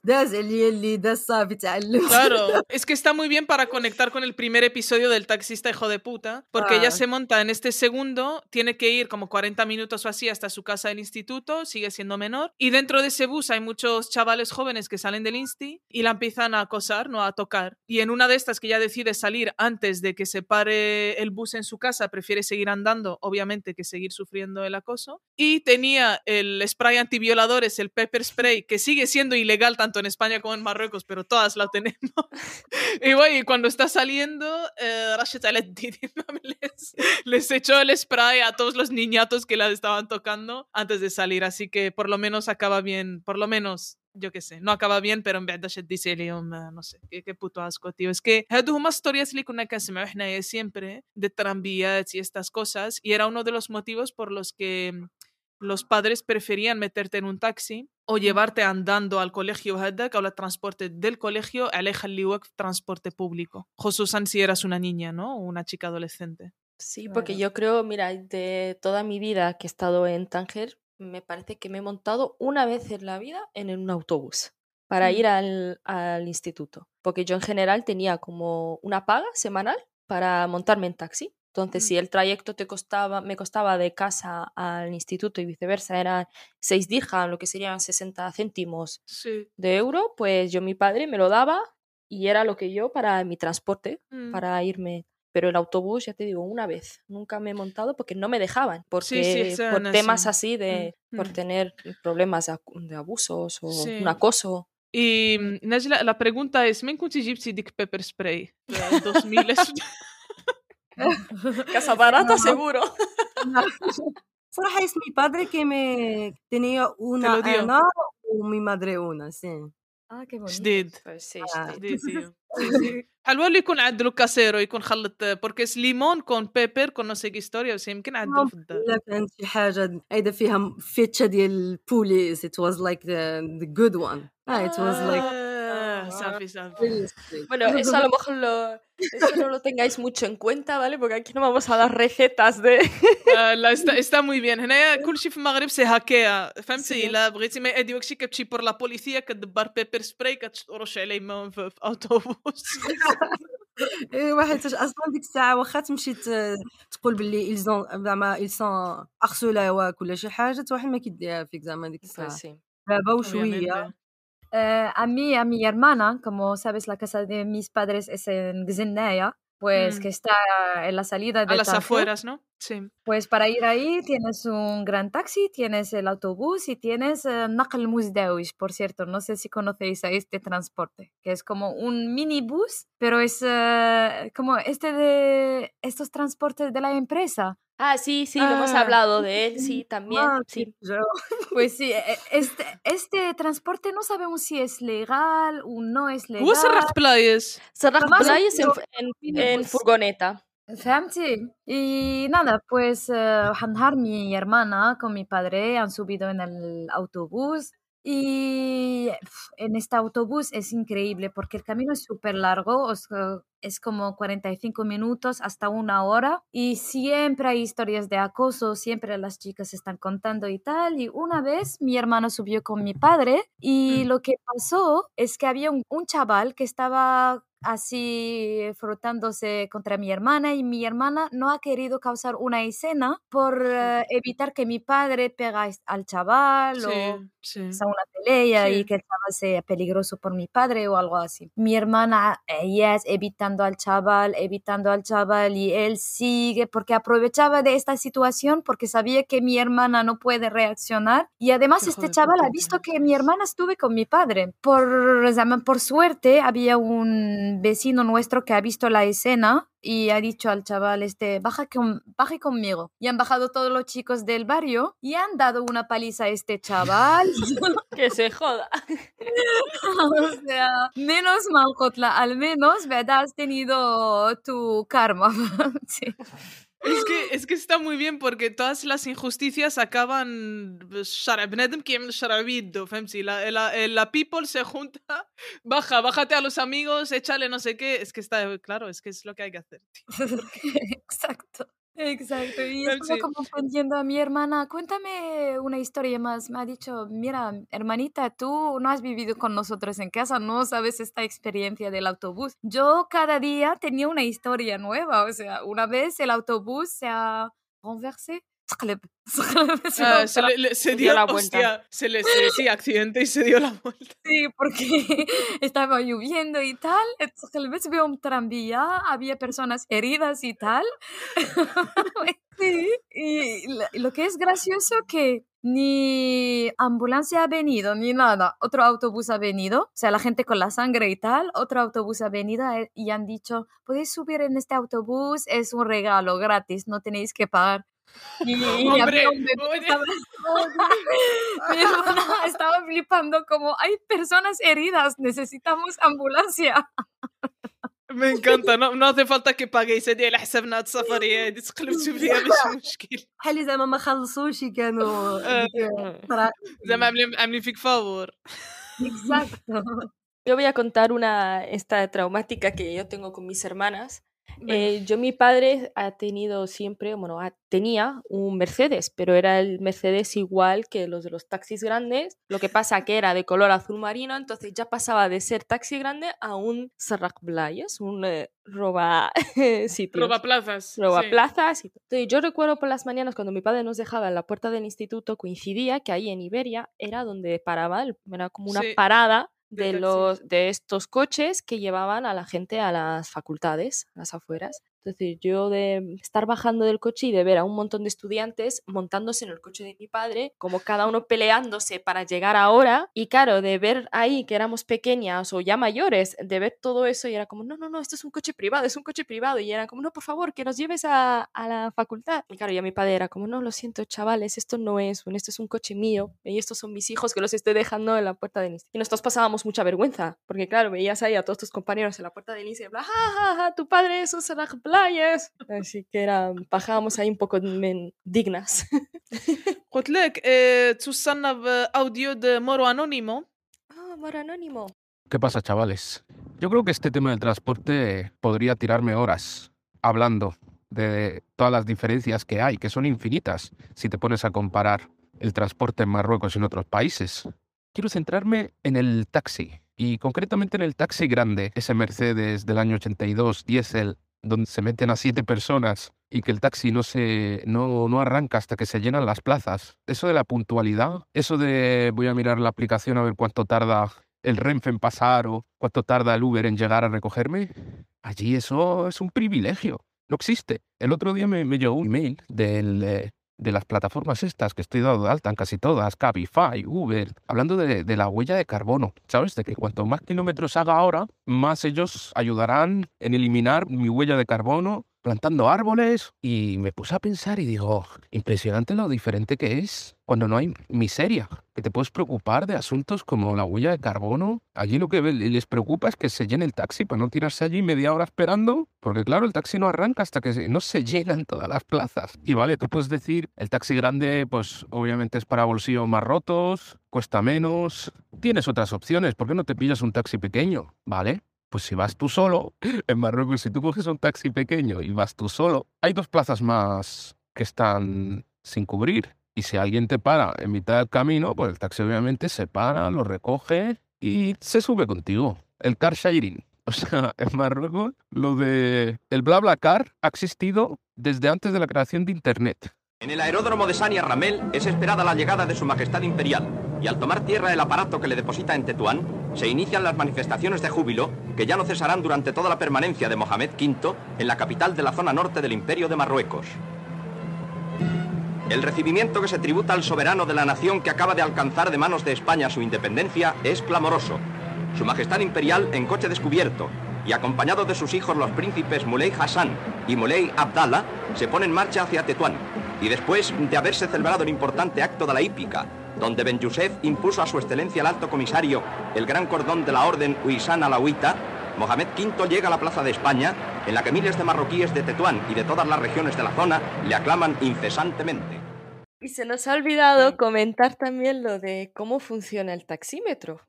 Claro, es que está muy bien para conectar con el primer episodio del taxista hijo de puta, porque ella se monta en este segundo, tiene que ir como 40 minutos o así hasta su casa del instituto, sigue siendo menor, y dentro de ese bus hay muchos chavales jóvenes que salen del insti y la empiezan a acosar, no a tocar. Y en una de estas que ya decide salir antes de que se pare el bus en su casa, prefiere seguir andando, obviamente, que seguir sufriendo el acoso. Y tenía el spray antivioladores, el pepper spray, que sigue siendo ilegal tanto en España como en Marruecos, pero todas lo tenemos. y bueno, cuando está saliendo, eh, Rashid les, les echó el spray a todos los niñatos que la estaban tocando antes de salir. Así que por lo menos acaba bien, por lo menos yo qué sé, no acaba bien, pero en verdad dice اليوم no sé, qué, qué puto asco, tío. Es que هادو هما ستوريات اللي كنا كنسمعوا حنايا siempre de tranvías y estas cosas y era uno de los motivos por los que los padres preferían meterte en un taxi o llevarte andando al colegio هذاك o el transporte del colegio على يخليوك في transporte público خصوصا si eras una niña, ¿no? O una chica adolescente. Sí, porque Claro. yo creo, mira, de toda mi vida que he estado en Tánger, me parece que me he montado una vez en la vida en un autobús para Mm. ir al, al instituto. Porque yo en general tenía como una paga semanal para montarme en taxi. Entonces, Mm. si el trayecto te costaba, me costaba de casa al instituto y viceversa, eran 6 dirham, lo que serían 60 céntimos Sí. de euro, pues yo mi padre me lo daba y era lo que yo para mi transporte, Mm. para irme. Pero el autobús, ya te digo, una vez. Nunca me he montado porque no me dejaban. Porque sí, por son temas así. así de, Mm, por mm. tener problemas de, acu- de abusos o Sí. un acoso. Y mm, Najla, la pregunta es, ¿men كنت جبتي ديك pepper spray? de 2000 es- Casa barata, seguro. صراحة es mi padre que me tenía una lo dio. ana y mi madre una, sí. آه، جديد. آه. إيوه. حلو اللي يكون عند كاسيرو يكون خلط بوركيس ليمون كون بيبر كون نوسيك هيستوريا بس يمكن عندلو في الدار لا كان شي حاجة ايدا فيها فيتشا ديال البوليس ات واز لايك ذا جود وان ات واز لايك صافي really sweet. Bueno, eso a lo mejor lo, eso no lo tengáis mucho en cuenta, ¿vale? Porque aquí no vamos a dar recetas de... آه، لا استا استا موي بيان هنايا كلشي في المغرب سي هكايا فهمتي الا بغيتي ما يأدي وكشي كتمشي بور لا بوليسيه كدبر بيبر سبراي كترش عليه ما في, اوتوبوس ايوا حيت أصلا ديك الساعة واخا تمشي تقول باللي ont زعما sont harcelés ولا شي حاجة واحد ما كيديها فيك زعما ديك الساعة. دابا وشويه Eh, a mí, a mi hermana, como sabes, la casa de mis padres es en Gzinaya, pues Mm. que está en la salida de a las afueras no pues para ir ahí tienes un gran taxi, tienes el autobús y tienes eh, Nakhl uh, por cierto. No sé si conocéis a este transporte, que es como un minibús, pero es eh, como este de estos transportes de la empresa. Ah, sí, sí, hemos ah, hablado de él, sí, también. Ah, sí. Pues, pues sí, e, este, este, transporte no sabemos si es legal o no es legal. ¿Cómo se en, en, en furgoneta? فهمتي y nada pues eh, Hanhar mi hermana con mi padre han subido en el autobús y pf, en este autobús es increíble porque el camino es súper largo o sea, es como 45 minutos hasta una hora y siempre hay historias de acoso, siempre las chicas están contando y tal. Y una vez mi hermana subió con mi padre y Mm. lo que pasó es que había un, un chaval que estaba así frotándose contra mi hermana y mi hermana no ha querido causar una escena por eh, evitar que mi padre pega al chaval o sí sí sea una pelea Sí. y que el chaval sea peligroso por mi padre o algo así. Mi hermana, ella es evitando al chaval, evitando al chaval y él sigue porque aprovechaba de esta situación porque sabía que mi hermana no puede reaccionar y además Hijo este chaval ha visto que mi hermana estuve con mi padre. Por, por suerte había un vecino nuestro que ha visto la escena y ha dicho al chaval este baja con, baje conmigo y han bajado todos los chicos del barrio y han dado una paliza a este chaval Que se joda. o sea, menos mal, al menos, ¿verdad? Has tenido tu karma. sí. Es que, es que está muy bien porque todas las injusticias acaban pues, la, eh, la, eh, la people se junta, baja, bájate a los amigos, échale no sé qué, es que está claro, es que es lo que hay que hacer. Tío. Exacto. Exacto. Y estaba sí. como a mi hermana, cuéntame una historia más. Me ha dicho, mira, hermanita, tú no has vivido con nosotros en casa, no sabes esta experiencia del autobús. Yo cada día tenía una historia nueva. O sea, una vez el autobús se ha renversé. Ah, se, dio, la vuelta. Se le se, sí, accidente y se dio la vuelta. Sí, porque estaba lloviendo y tal. Tal vez veo un tranvía, había personas heridas y tal. Sí, y lo que es gracioso que ni ambulancia ha venido, ni nada. Otro autobús ha venido, o sea, la gente con la sangre y tal, otro autobús ha venido eh, y han dicho, podéis subir en este autobús, es un regalo gratis, no tenéis que pagar. Y, y hombre había un bebé oye, estaba- mi hermana estaba flipando como hay personas heridas, necesitamos ambulancia. me encanta no, no hace falta que paguéis هذه على حسابنا هاد السفريه هادي تقلبتوا فيها مش مشكل بحال اللي زعما ما خلصوش كانوا آه. ديك الطرا- زعما عاملين عاملين فيك فابور Exacto. Yo voy a contar una esta traumática que yo tengo con mis hermanas. Eh, yo, mi padre ha tenido siempre, bueno, tenía un Mercedes, pero era el Mercedes igual que los de los taxis grandes. Lo que pasa que era de color azul marino, entonces ya pasaba de ser taxi grande a un Serrac Blayes, un eh, roba sitios. roba plazas Roba sí. plazas. Entonces, yo recuerdo por las mañanas cuando mi padre nos dejaba en la puerta del instituto, coincidía que ahí en Iberia era donde paraba, el- era como una Sí. parada de, los, de estos coches que llevaban a la gente a las facultades, a las afueras. Entonces yo de estar bajando del coche y de ver a un montón de estudiantes montándose en el coche de mi padre, como cada uno peleándose para llegar ahora, y claro, de ver ahí que éramos pequeñas o ya mayores, de ver todo eso y era como, no, no, no, esto es un coche privado, es un coche privado, y era como, no, por favor, que nos lleves a, a la facultad. Y claro, ya mi padre era como, no, lo siento, chavales, esto no es, un- esto es un coche mío, y estos son mis hijos que los estoy dejando en la puerta del instituto. Y nosotros pasábamos mucha vergüenza, porque claro, veías ahí a todos tus compañeros en la puerta del instituto y hablas, ja, ja, ja, tu padre es un playas. Así que era, bajábamos ahí un poco men- dignas. قلت لك آه، توصلنا باوديو de Moro Anónimo Ah, amor anónimo. ¿Qué pasa, chavales? Yo creo que este tema del transporte podría tirarme horas hablando de todas las diferencias que hay, que son infinitas si te pones a comparar el transporte en Marruecos y en otros países. Quiero centrarme en el taxi y concretamente en el taxi grande, ese Mercedes del año 82 diésel donde se meten a siete personas y que el taxi no se no, no arranca hasta que se llenan las plazas. Eso de la puntualidad, eso de voy a mirar la aplicación a ver cuánto tarda el Renfe en pasar o cuánto tarda el Uber en llegar a recogerme, allí eso es un privilegio. No existe. El otro día me, me llegó un email del, eh, de las plataformas estas que estoy dado de alta en casi todas, Cabify, Uber, hablando de, de la huella de carbono. ¿Sabes? De que cuanto más kilómetros haga ahora, más ellos ayudarán en eliminar mi huella de carbono plantando árboles y me puse a pensar y digo, impresionante lo diferente que es cuando no hay miseria, que te puedes preocupar de asuntos como la huella de carbono. Allí lo que les preocupa es que se llene el taxi para no tirarse allí media hora esperando, porque claro, el taxi no arranca hasta que no se llenan todas las plazas. Y vale, tú puedes decir, el taxi grande pues obviamente es para bolsillos más rotos, cuesta menos, tienes otras opciones, ¿por qué no te pillas un taxi pequeño? ¿Vale? Pues si vas tú solo, en Marruecos, si tú coges un taxi pequeño y vas tú solo, hay dos plazas más que están sin cubrir. Y si alguien te para en mitad del camino, pues el taxi obviamente se para, lo recoge y se sube contigo. El car sharing. O sea, en Marruecos lo de el BlaBlaCar ha existido desde antes de la creación de Internet. En el aeródromo de Sania Ramel es esperada la llegada de Su Majestad Imperial y al tomar tierra el aparato que le deposita en Tetuán, se inician las manifestaciones de júbilo que ya no cesarán durante toda la permanencia de Mohamed V en la capital de la zona norte del Imperio de Marruecos. El recibimiento que se tributa al soberano de la nación que acaba de alcanzar de manos de España su independencia es clamoroso. Su Majestad Imperial en coche descubierto y acompañado de sus hijos los príncipes Muley Hassan y Muley Abdallah se pone en marcha hacia Tetuán y después de haberse celebrado el importante acto de la hípica, donde Ben Youssef impuso a su excelencia el alto comisario el gran cordón de la orden Huisan Alawita, Mohamed V llega a la Plaza de España, en la que miles de marroquíes de Tetuán y de todas las regiones de la zona le aclaman incesantemente. Y se nos ha olvidado comentar también lo de cómo funciona el taxímetro.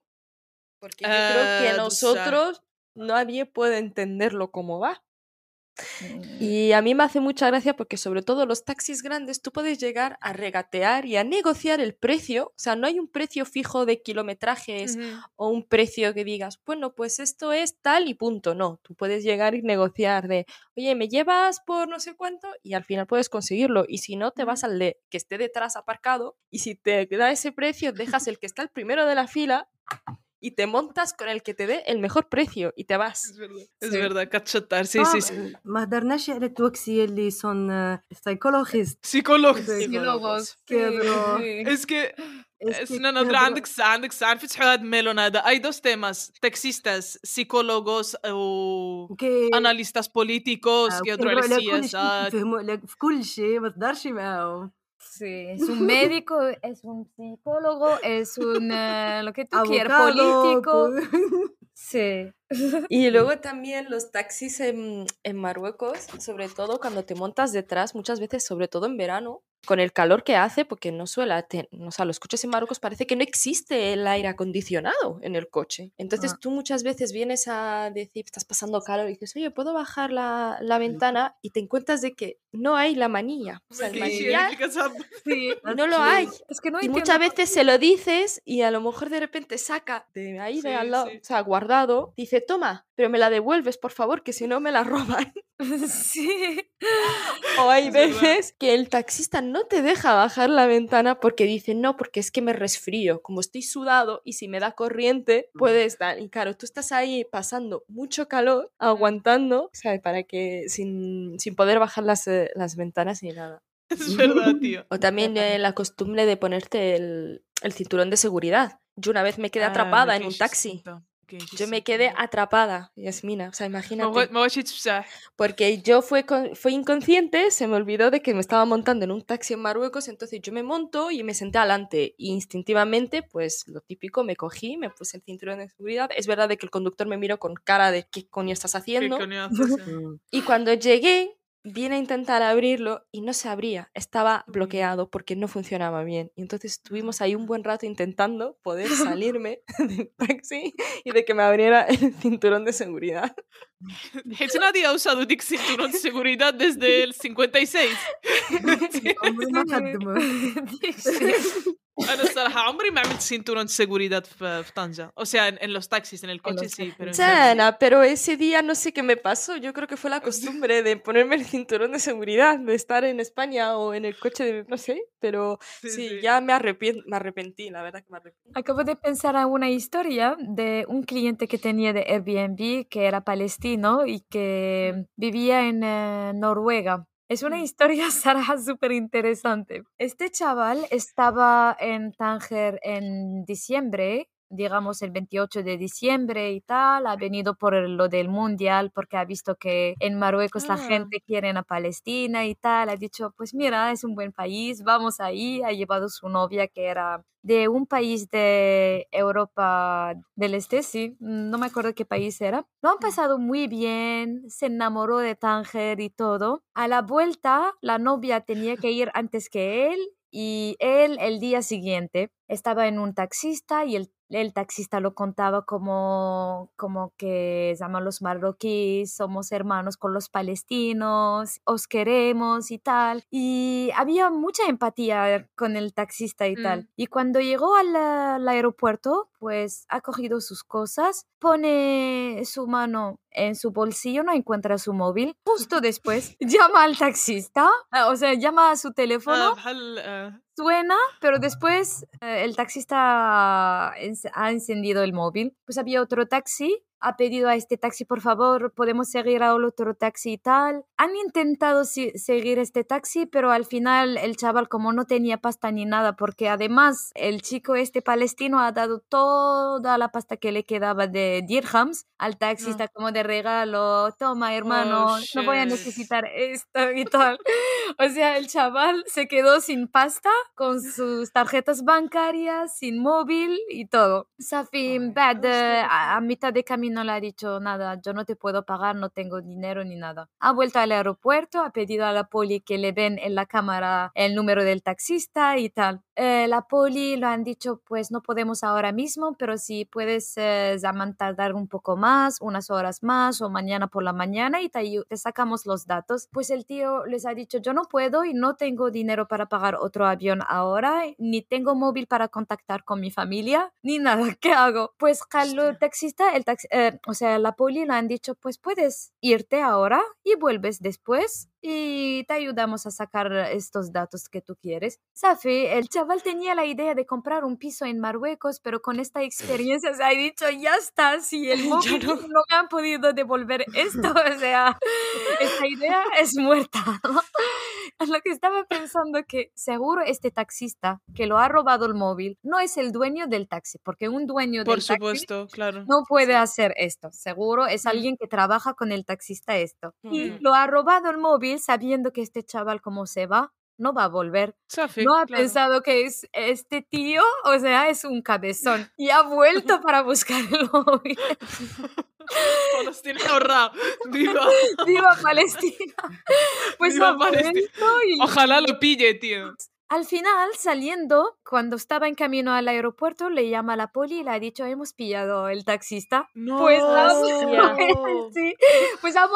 Porque yo creo que tú nosotros nadie puede entenderlo cómo va. Y a mí me hace mucha gracia porque sobre todo los taxis grandes tú puedes llegar a regatear y a negociar el precio. O sea, no hay un precio fijo de kilometrajes o un precio que digas, bueno, pues esto es tal y punto. No, tú puedes llegar y negociar de, oye, me llevas por no sé cuánto y al final puedes conseguirlo. Y si no, te vas al de que esté detrás aparcado y si te da ese precio, dejas el que está el primero de la fila y te montas con el que te dé el mejor precio y te vas. Es verdad, es Sí. verdad, cachotar, sí, آه، sí, sí. ما هدرناش على التوكسي اللي son سايكولوجيست Psicólogos. Psicólogos. كيهضروا sí. Es que Es que سنة نهضر كيهضروا- عندك الساعة عندك الساعة نفتحوا هاد الميلون هذا أي دوس تيماس تاكسيستاس سيكولوجوس و وكي- اناليستاس بوليتيكوس آه، كيهضروا على وكيهضروا على كل شيء السياسات كيفهموا على- في كل شيء ما تهضرش معاهم Sí, es un médico, es un psicólogo, es un eh, lo que tú quieras, político. po- Sí. Y luego también los taxis en, en Marruecos, sobre todo cuando te montas detrás, muchas veces, sobre todo en verano, con el calor que hace, porque no suele, te- o sea, los coches en Marruecos parece que no existe el aire acondicionado en el coche. Entonces Ah. tú muchas veces vienes a decir, estás pasando calor y dices, oye, ¿puedo bajar la, la ventana? Y te encuentras de que no hay la manilla. O sea, el manillar Sí. no lo hay. Es que no Y entiendo muchas veces se lo dices y a lo mejor de repente saca de ahí de Sí, al lado, sí. o sea, guardado, dice, toma, pero me la devuelves, por favor, que si no me la roban. Sí. O hay veces que el taxista no te deja bajar la ventana porque dice, no, porque es que me resfrío, como estoy sudado y si me da corriente, puede estar. Y claro, tú estás ahí pasando mucho calor, aguantando, ¿sabes? Para que sin, sin poder bajar las, eh, las ventanas ni nada. Es verdad, tío. O también eh, la costumbre de ponerte el, el cinturón de seguridad. Yo una vez me quedé ah, atrapada en un taxi. Yo me quedé atrapada, Yasmina. O sea, imagínate. Porque yo fue, con, fue inconsciente, se me olvidó de que me estaba montando en un taxi en Marruecos, entonces yo me monto y me senté adelante. Y instintivamente, pues lo típico, me cogí, me puse el cinturón de seguridad. Es verdad de que el conductor me miró con cara de ¿qué coño estás haciendo? ¿Qué coño haces? y cuando llegué, viene a intentar abrirlo y no se abría, estaba bloqueado porque no funcionaba bien. Y entonces estuvimos ahí un ah. buen rato intentando poder salirme del taxi y de que me abriera el cinturón de seguridad. De hecho, nadie ha usado el cinturón de seguridad desde el 56. Sí. انا الصراحه عمري ما عملت cinturón de seguridad في, في طنجة o sea en, en los taxis en el coche los sí pero en Chana, pero ese día no sé qué me pasó. Yo creo que fue la costumbre de ponerme el cinturón de seguridad, de estar en España o en el coche de no sé, pero Sí, sí, sí. ya me, arrepien- me arrepentí, la verdad que me arrepentí. Acabo de pensar en una historia de un cliente que tenía de Airbnb que era palestino y que vivía en eh, Noruega. Es una Mm. historia, Sara, súper interesante. Este chaval estaba en Tánger en diciembre, digamos el 28 de diciembre y tal, ha venido por lo del mundial porque ha visto que en Marruecos la Ah. gente quiere a Palestina y tal, ha dicho, pues mira, es un buen país, vamos ahí, ha llevado su novia que era de un país de Europa del Este, sí, no me acuerdo qué país era. Lo han pasado muy bien, se enamoró de Tánger y todo. A la vuelta, la novia tenía que ir antes que él y él el día siguiente estaba en un taxista y el, el taxista lo contaba como, como que llaman los marroquíes, somos hermanos con los palestinos, os queremos y tal. Y había mucha empatía con el taxista y tal. Mm. Y cuando llegó al, al aeropuerto, pues ha cogido sus cosas, pone su mano en su bolsillo, no encuentra su móvil. Justo después llama al taxista, ah, o sea, llama a su teléfono suena, pero después eh, el taxista ha encendido el móvil. Pues había otro taxi, ha pedido a este taxi, por favor, podemos seguir al otro taxi y tal. Han intentado si- seguir este taxi, pero al final el chaval como no tenía pasta ni nada, porque además el chico este palestino ha dado toda la pasta que le quedaba de dirhams al taxista como de regalo, toma hermano, no voy a necesitar esto y tal. O sea, el chaval se quedó sin pasta, con sus tarjetas bancarias, sin móvil y todo. Safi, bad, a, a mitad de camino le ha dicho, nada, yo no te puedo pagar, no tengo dinero ni nada. Ha vuelto al aeropuerto, ha pedido a la poli que le den en la cámara el número del taxista y tal. Eh, la poli lo han dicho, pues no podemos ahora mismo, pero si puedes eh, llaman tardar un poco más, unas horas más o mañana por la mañana y te, te sacamos los datos. Pues el tío les ha dicho, yo no puedo y no tengo dinero para pagar otro avión ahora, ni tengo móvil para contactar con mi familia, ni nada. ¿Qué hago? Pues Carlos, el taxista, el taxi, eh, o sea, la poli le han dicho, pues puedes irte ahora y vuelves después y te ayudamos a sacar estos datos que tú quieres. Safi, el chaval tenía la idea de comprar un piso en Marruecos, pero con esta experiencia se ha dicho, ya está, si el móvil no. me han podido devolver esto, o sea, esta idea es muerta. ¿no? Lo que estaba pensando que seguro este taxista que lo ha robado el móvil no es el dueño del taxi, porque un dueño por del taxi supuesto claro no puede hacer esto. Seguro es alguien que trabaja con el taxista esto. Y Ujú. lo ha robado el móvil sabiendo que este chaval como se va, no va a volver. Sophie, no ha claro. pensado que es este tío, o sea, es un cabezón. Y ha vuelto para buscarlo. Palestina ahorrado. Viva. Viva Palestina. Pues Viva Palestina. Y... Ojalá lo pille, tío al final, saliendo, cuando estaba en camino al aeropuerto, le llama a la poli y le ha dicho, hemos pillado el taxista. No. Pues ha, sí, pues ha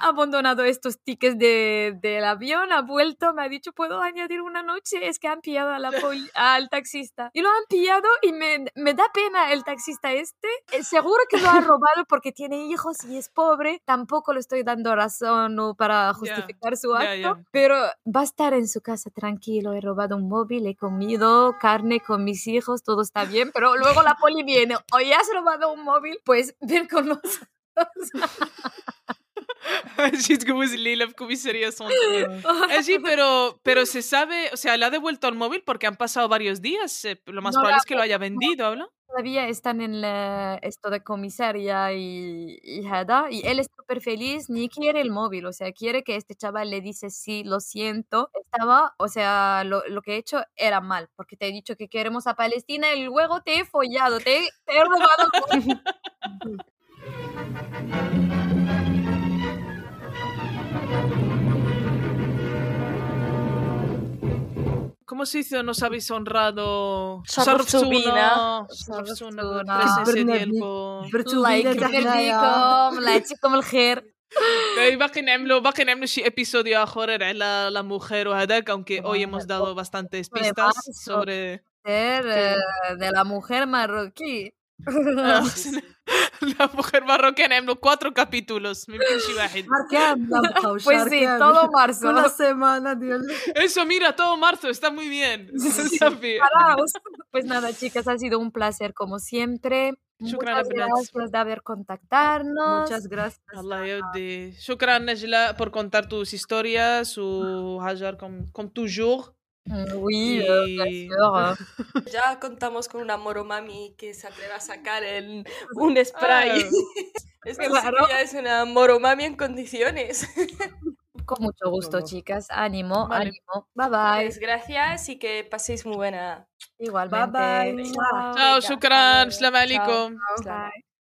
abandonado, estos tickets de, del avión, ha vuelto, me ha dicho, ¿puedo añadir una noche? Es que han pillado a la poli- al taxista. Y lo han pillado y me, me da pena el taxista este. Eh, Seguro que lo ha robado porque tiene hijos y es pobre. Tampoco le estoy dando razón para justificar su acto. Pero va a estar en su casa tranquilo. He robado robado un móvil, he comido carne con mis hijos, todo está bien, pero luego la poli viene, oye, has robado un móvil, pues ven con nosotros. Comisaría son. Allí, pero, pero se sabe, o sea, le ha devuelto el móvil porque han pasado varios días. Eh, lo más probable es que lo haya vendido, ¿habla? Todavía están en la- esto de comisaria y, y Hada, y él es súper feliz, ni quiere el móvil, o sea, quiere que este chaval le dice, sí, lo siento. Estaba, o sea, lo, lo que he hecho era mal, porque te he dicho que queremos a Palestina y luego te he follado, te, te he robado ¿Cómo se dice? Nos habéis honrado. Sarrafsubina. Sarrafsuna. Sarrafsuna. Presencia Bernabi. ديالكم. برتوبينا Like تحنايا بيكم الله يعطيكم الخير Eh, باقي نعملوا باقي نعملوا شي episodio اخر على la mujer وهذاك aunque hoy hemos dado bastantes Además, pistas sobre Ser, eh, de la mujer marroquí. Ah, la mujer marroquí نعملوا cuatro capítulos ما يمكن شي واحد شهر كامل نبقاو Pues شهر sí, كامل. todo marzo. كل سيمانة ديال Eso, mira, todo marzo, está muy bien. Safi. Paraos. Pues nada, chicas, ha sido un placer como siempre. Shukran, Muchas Abnat. gracias de haber contactarnos. Muchas gracias. Allah يودي شكرا نجلة por contar tus historias و Hajar comme, comme toujours Mm, Oui, Y- Ya contamos con una moromami que se atreve a sacar el, un spray. Ah. Esto sí Claro. que ya es una moromami en condiciones. Con mucho gusto, chicas. Ánimo, Vale. ánimo. Bye bye. Pues gracias y que paséis muy buena. Igualmente. bye. Chao. Chao, Venga, shukran, salam alaikum. Chao. Bye.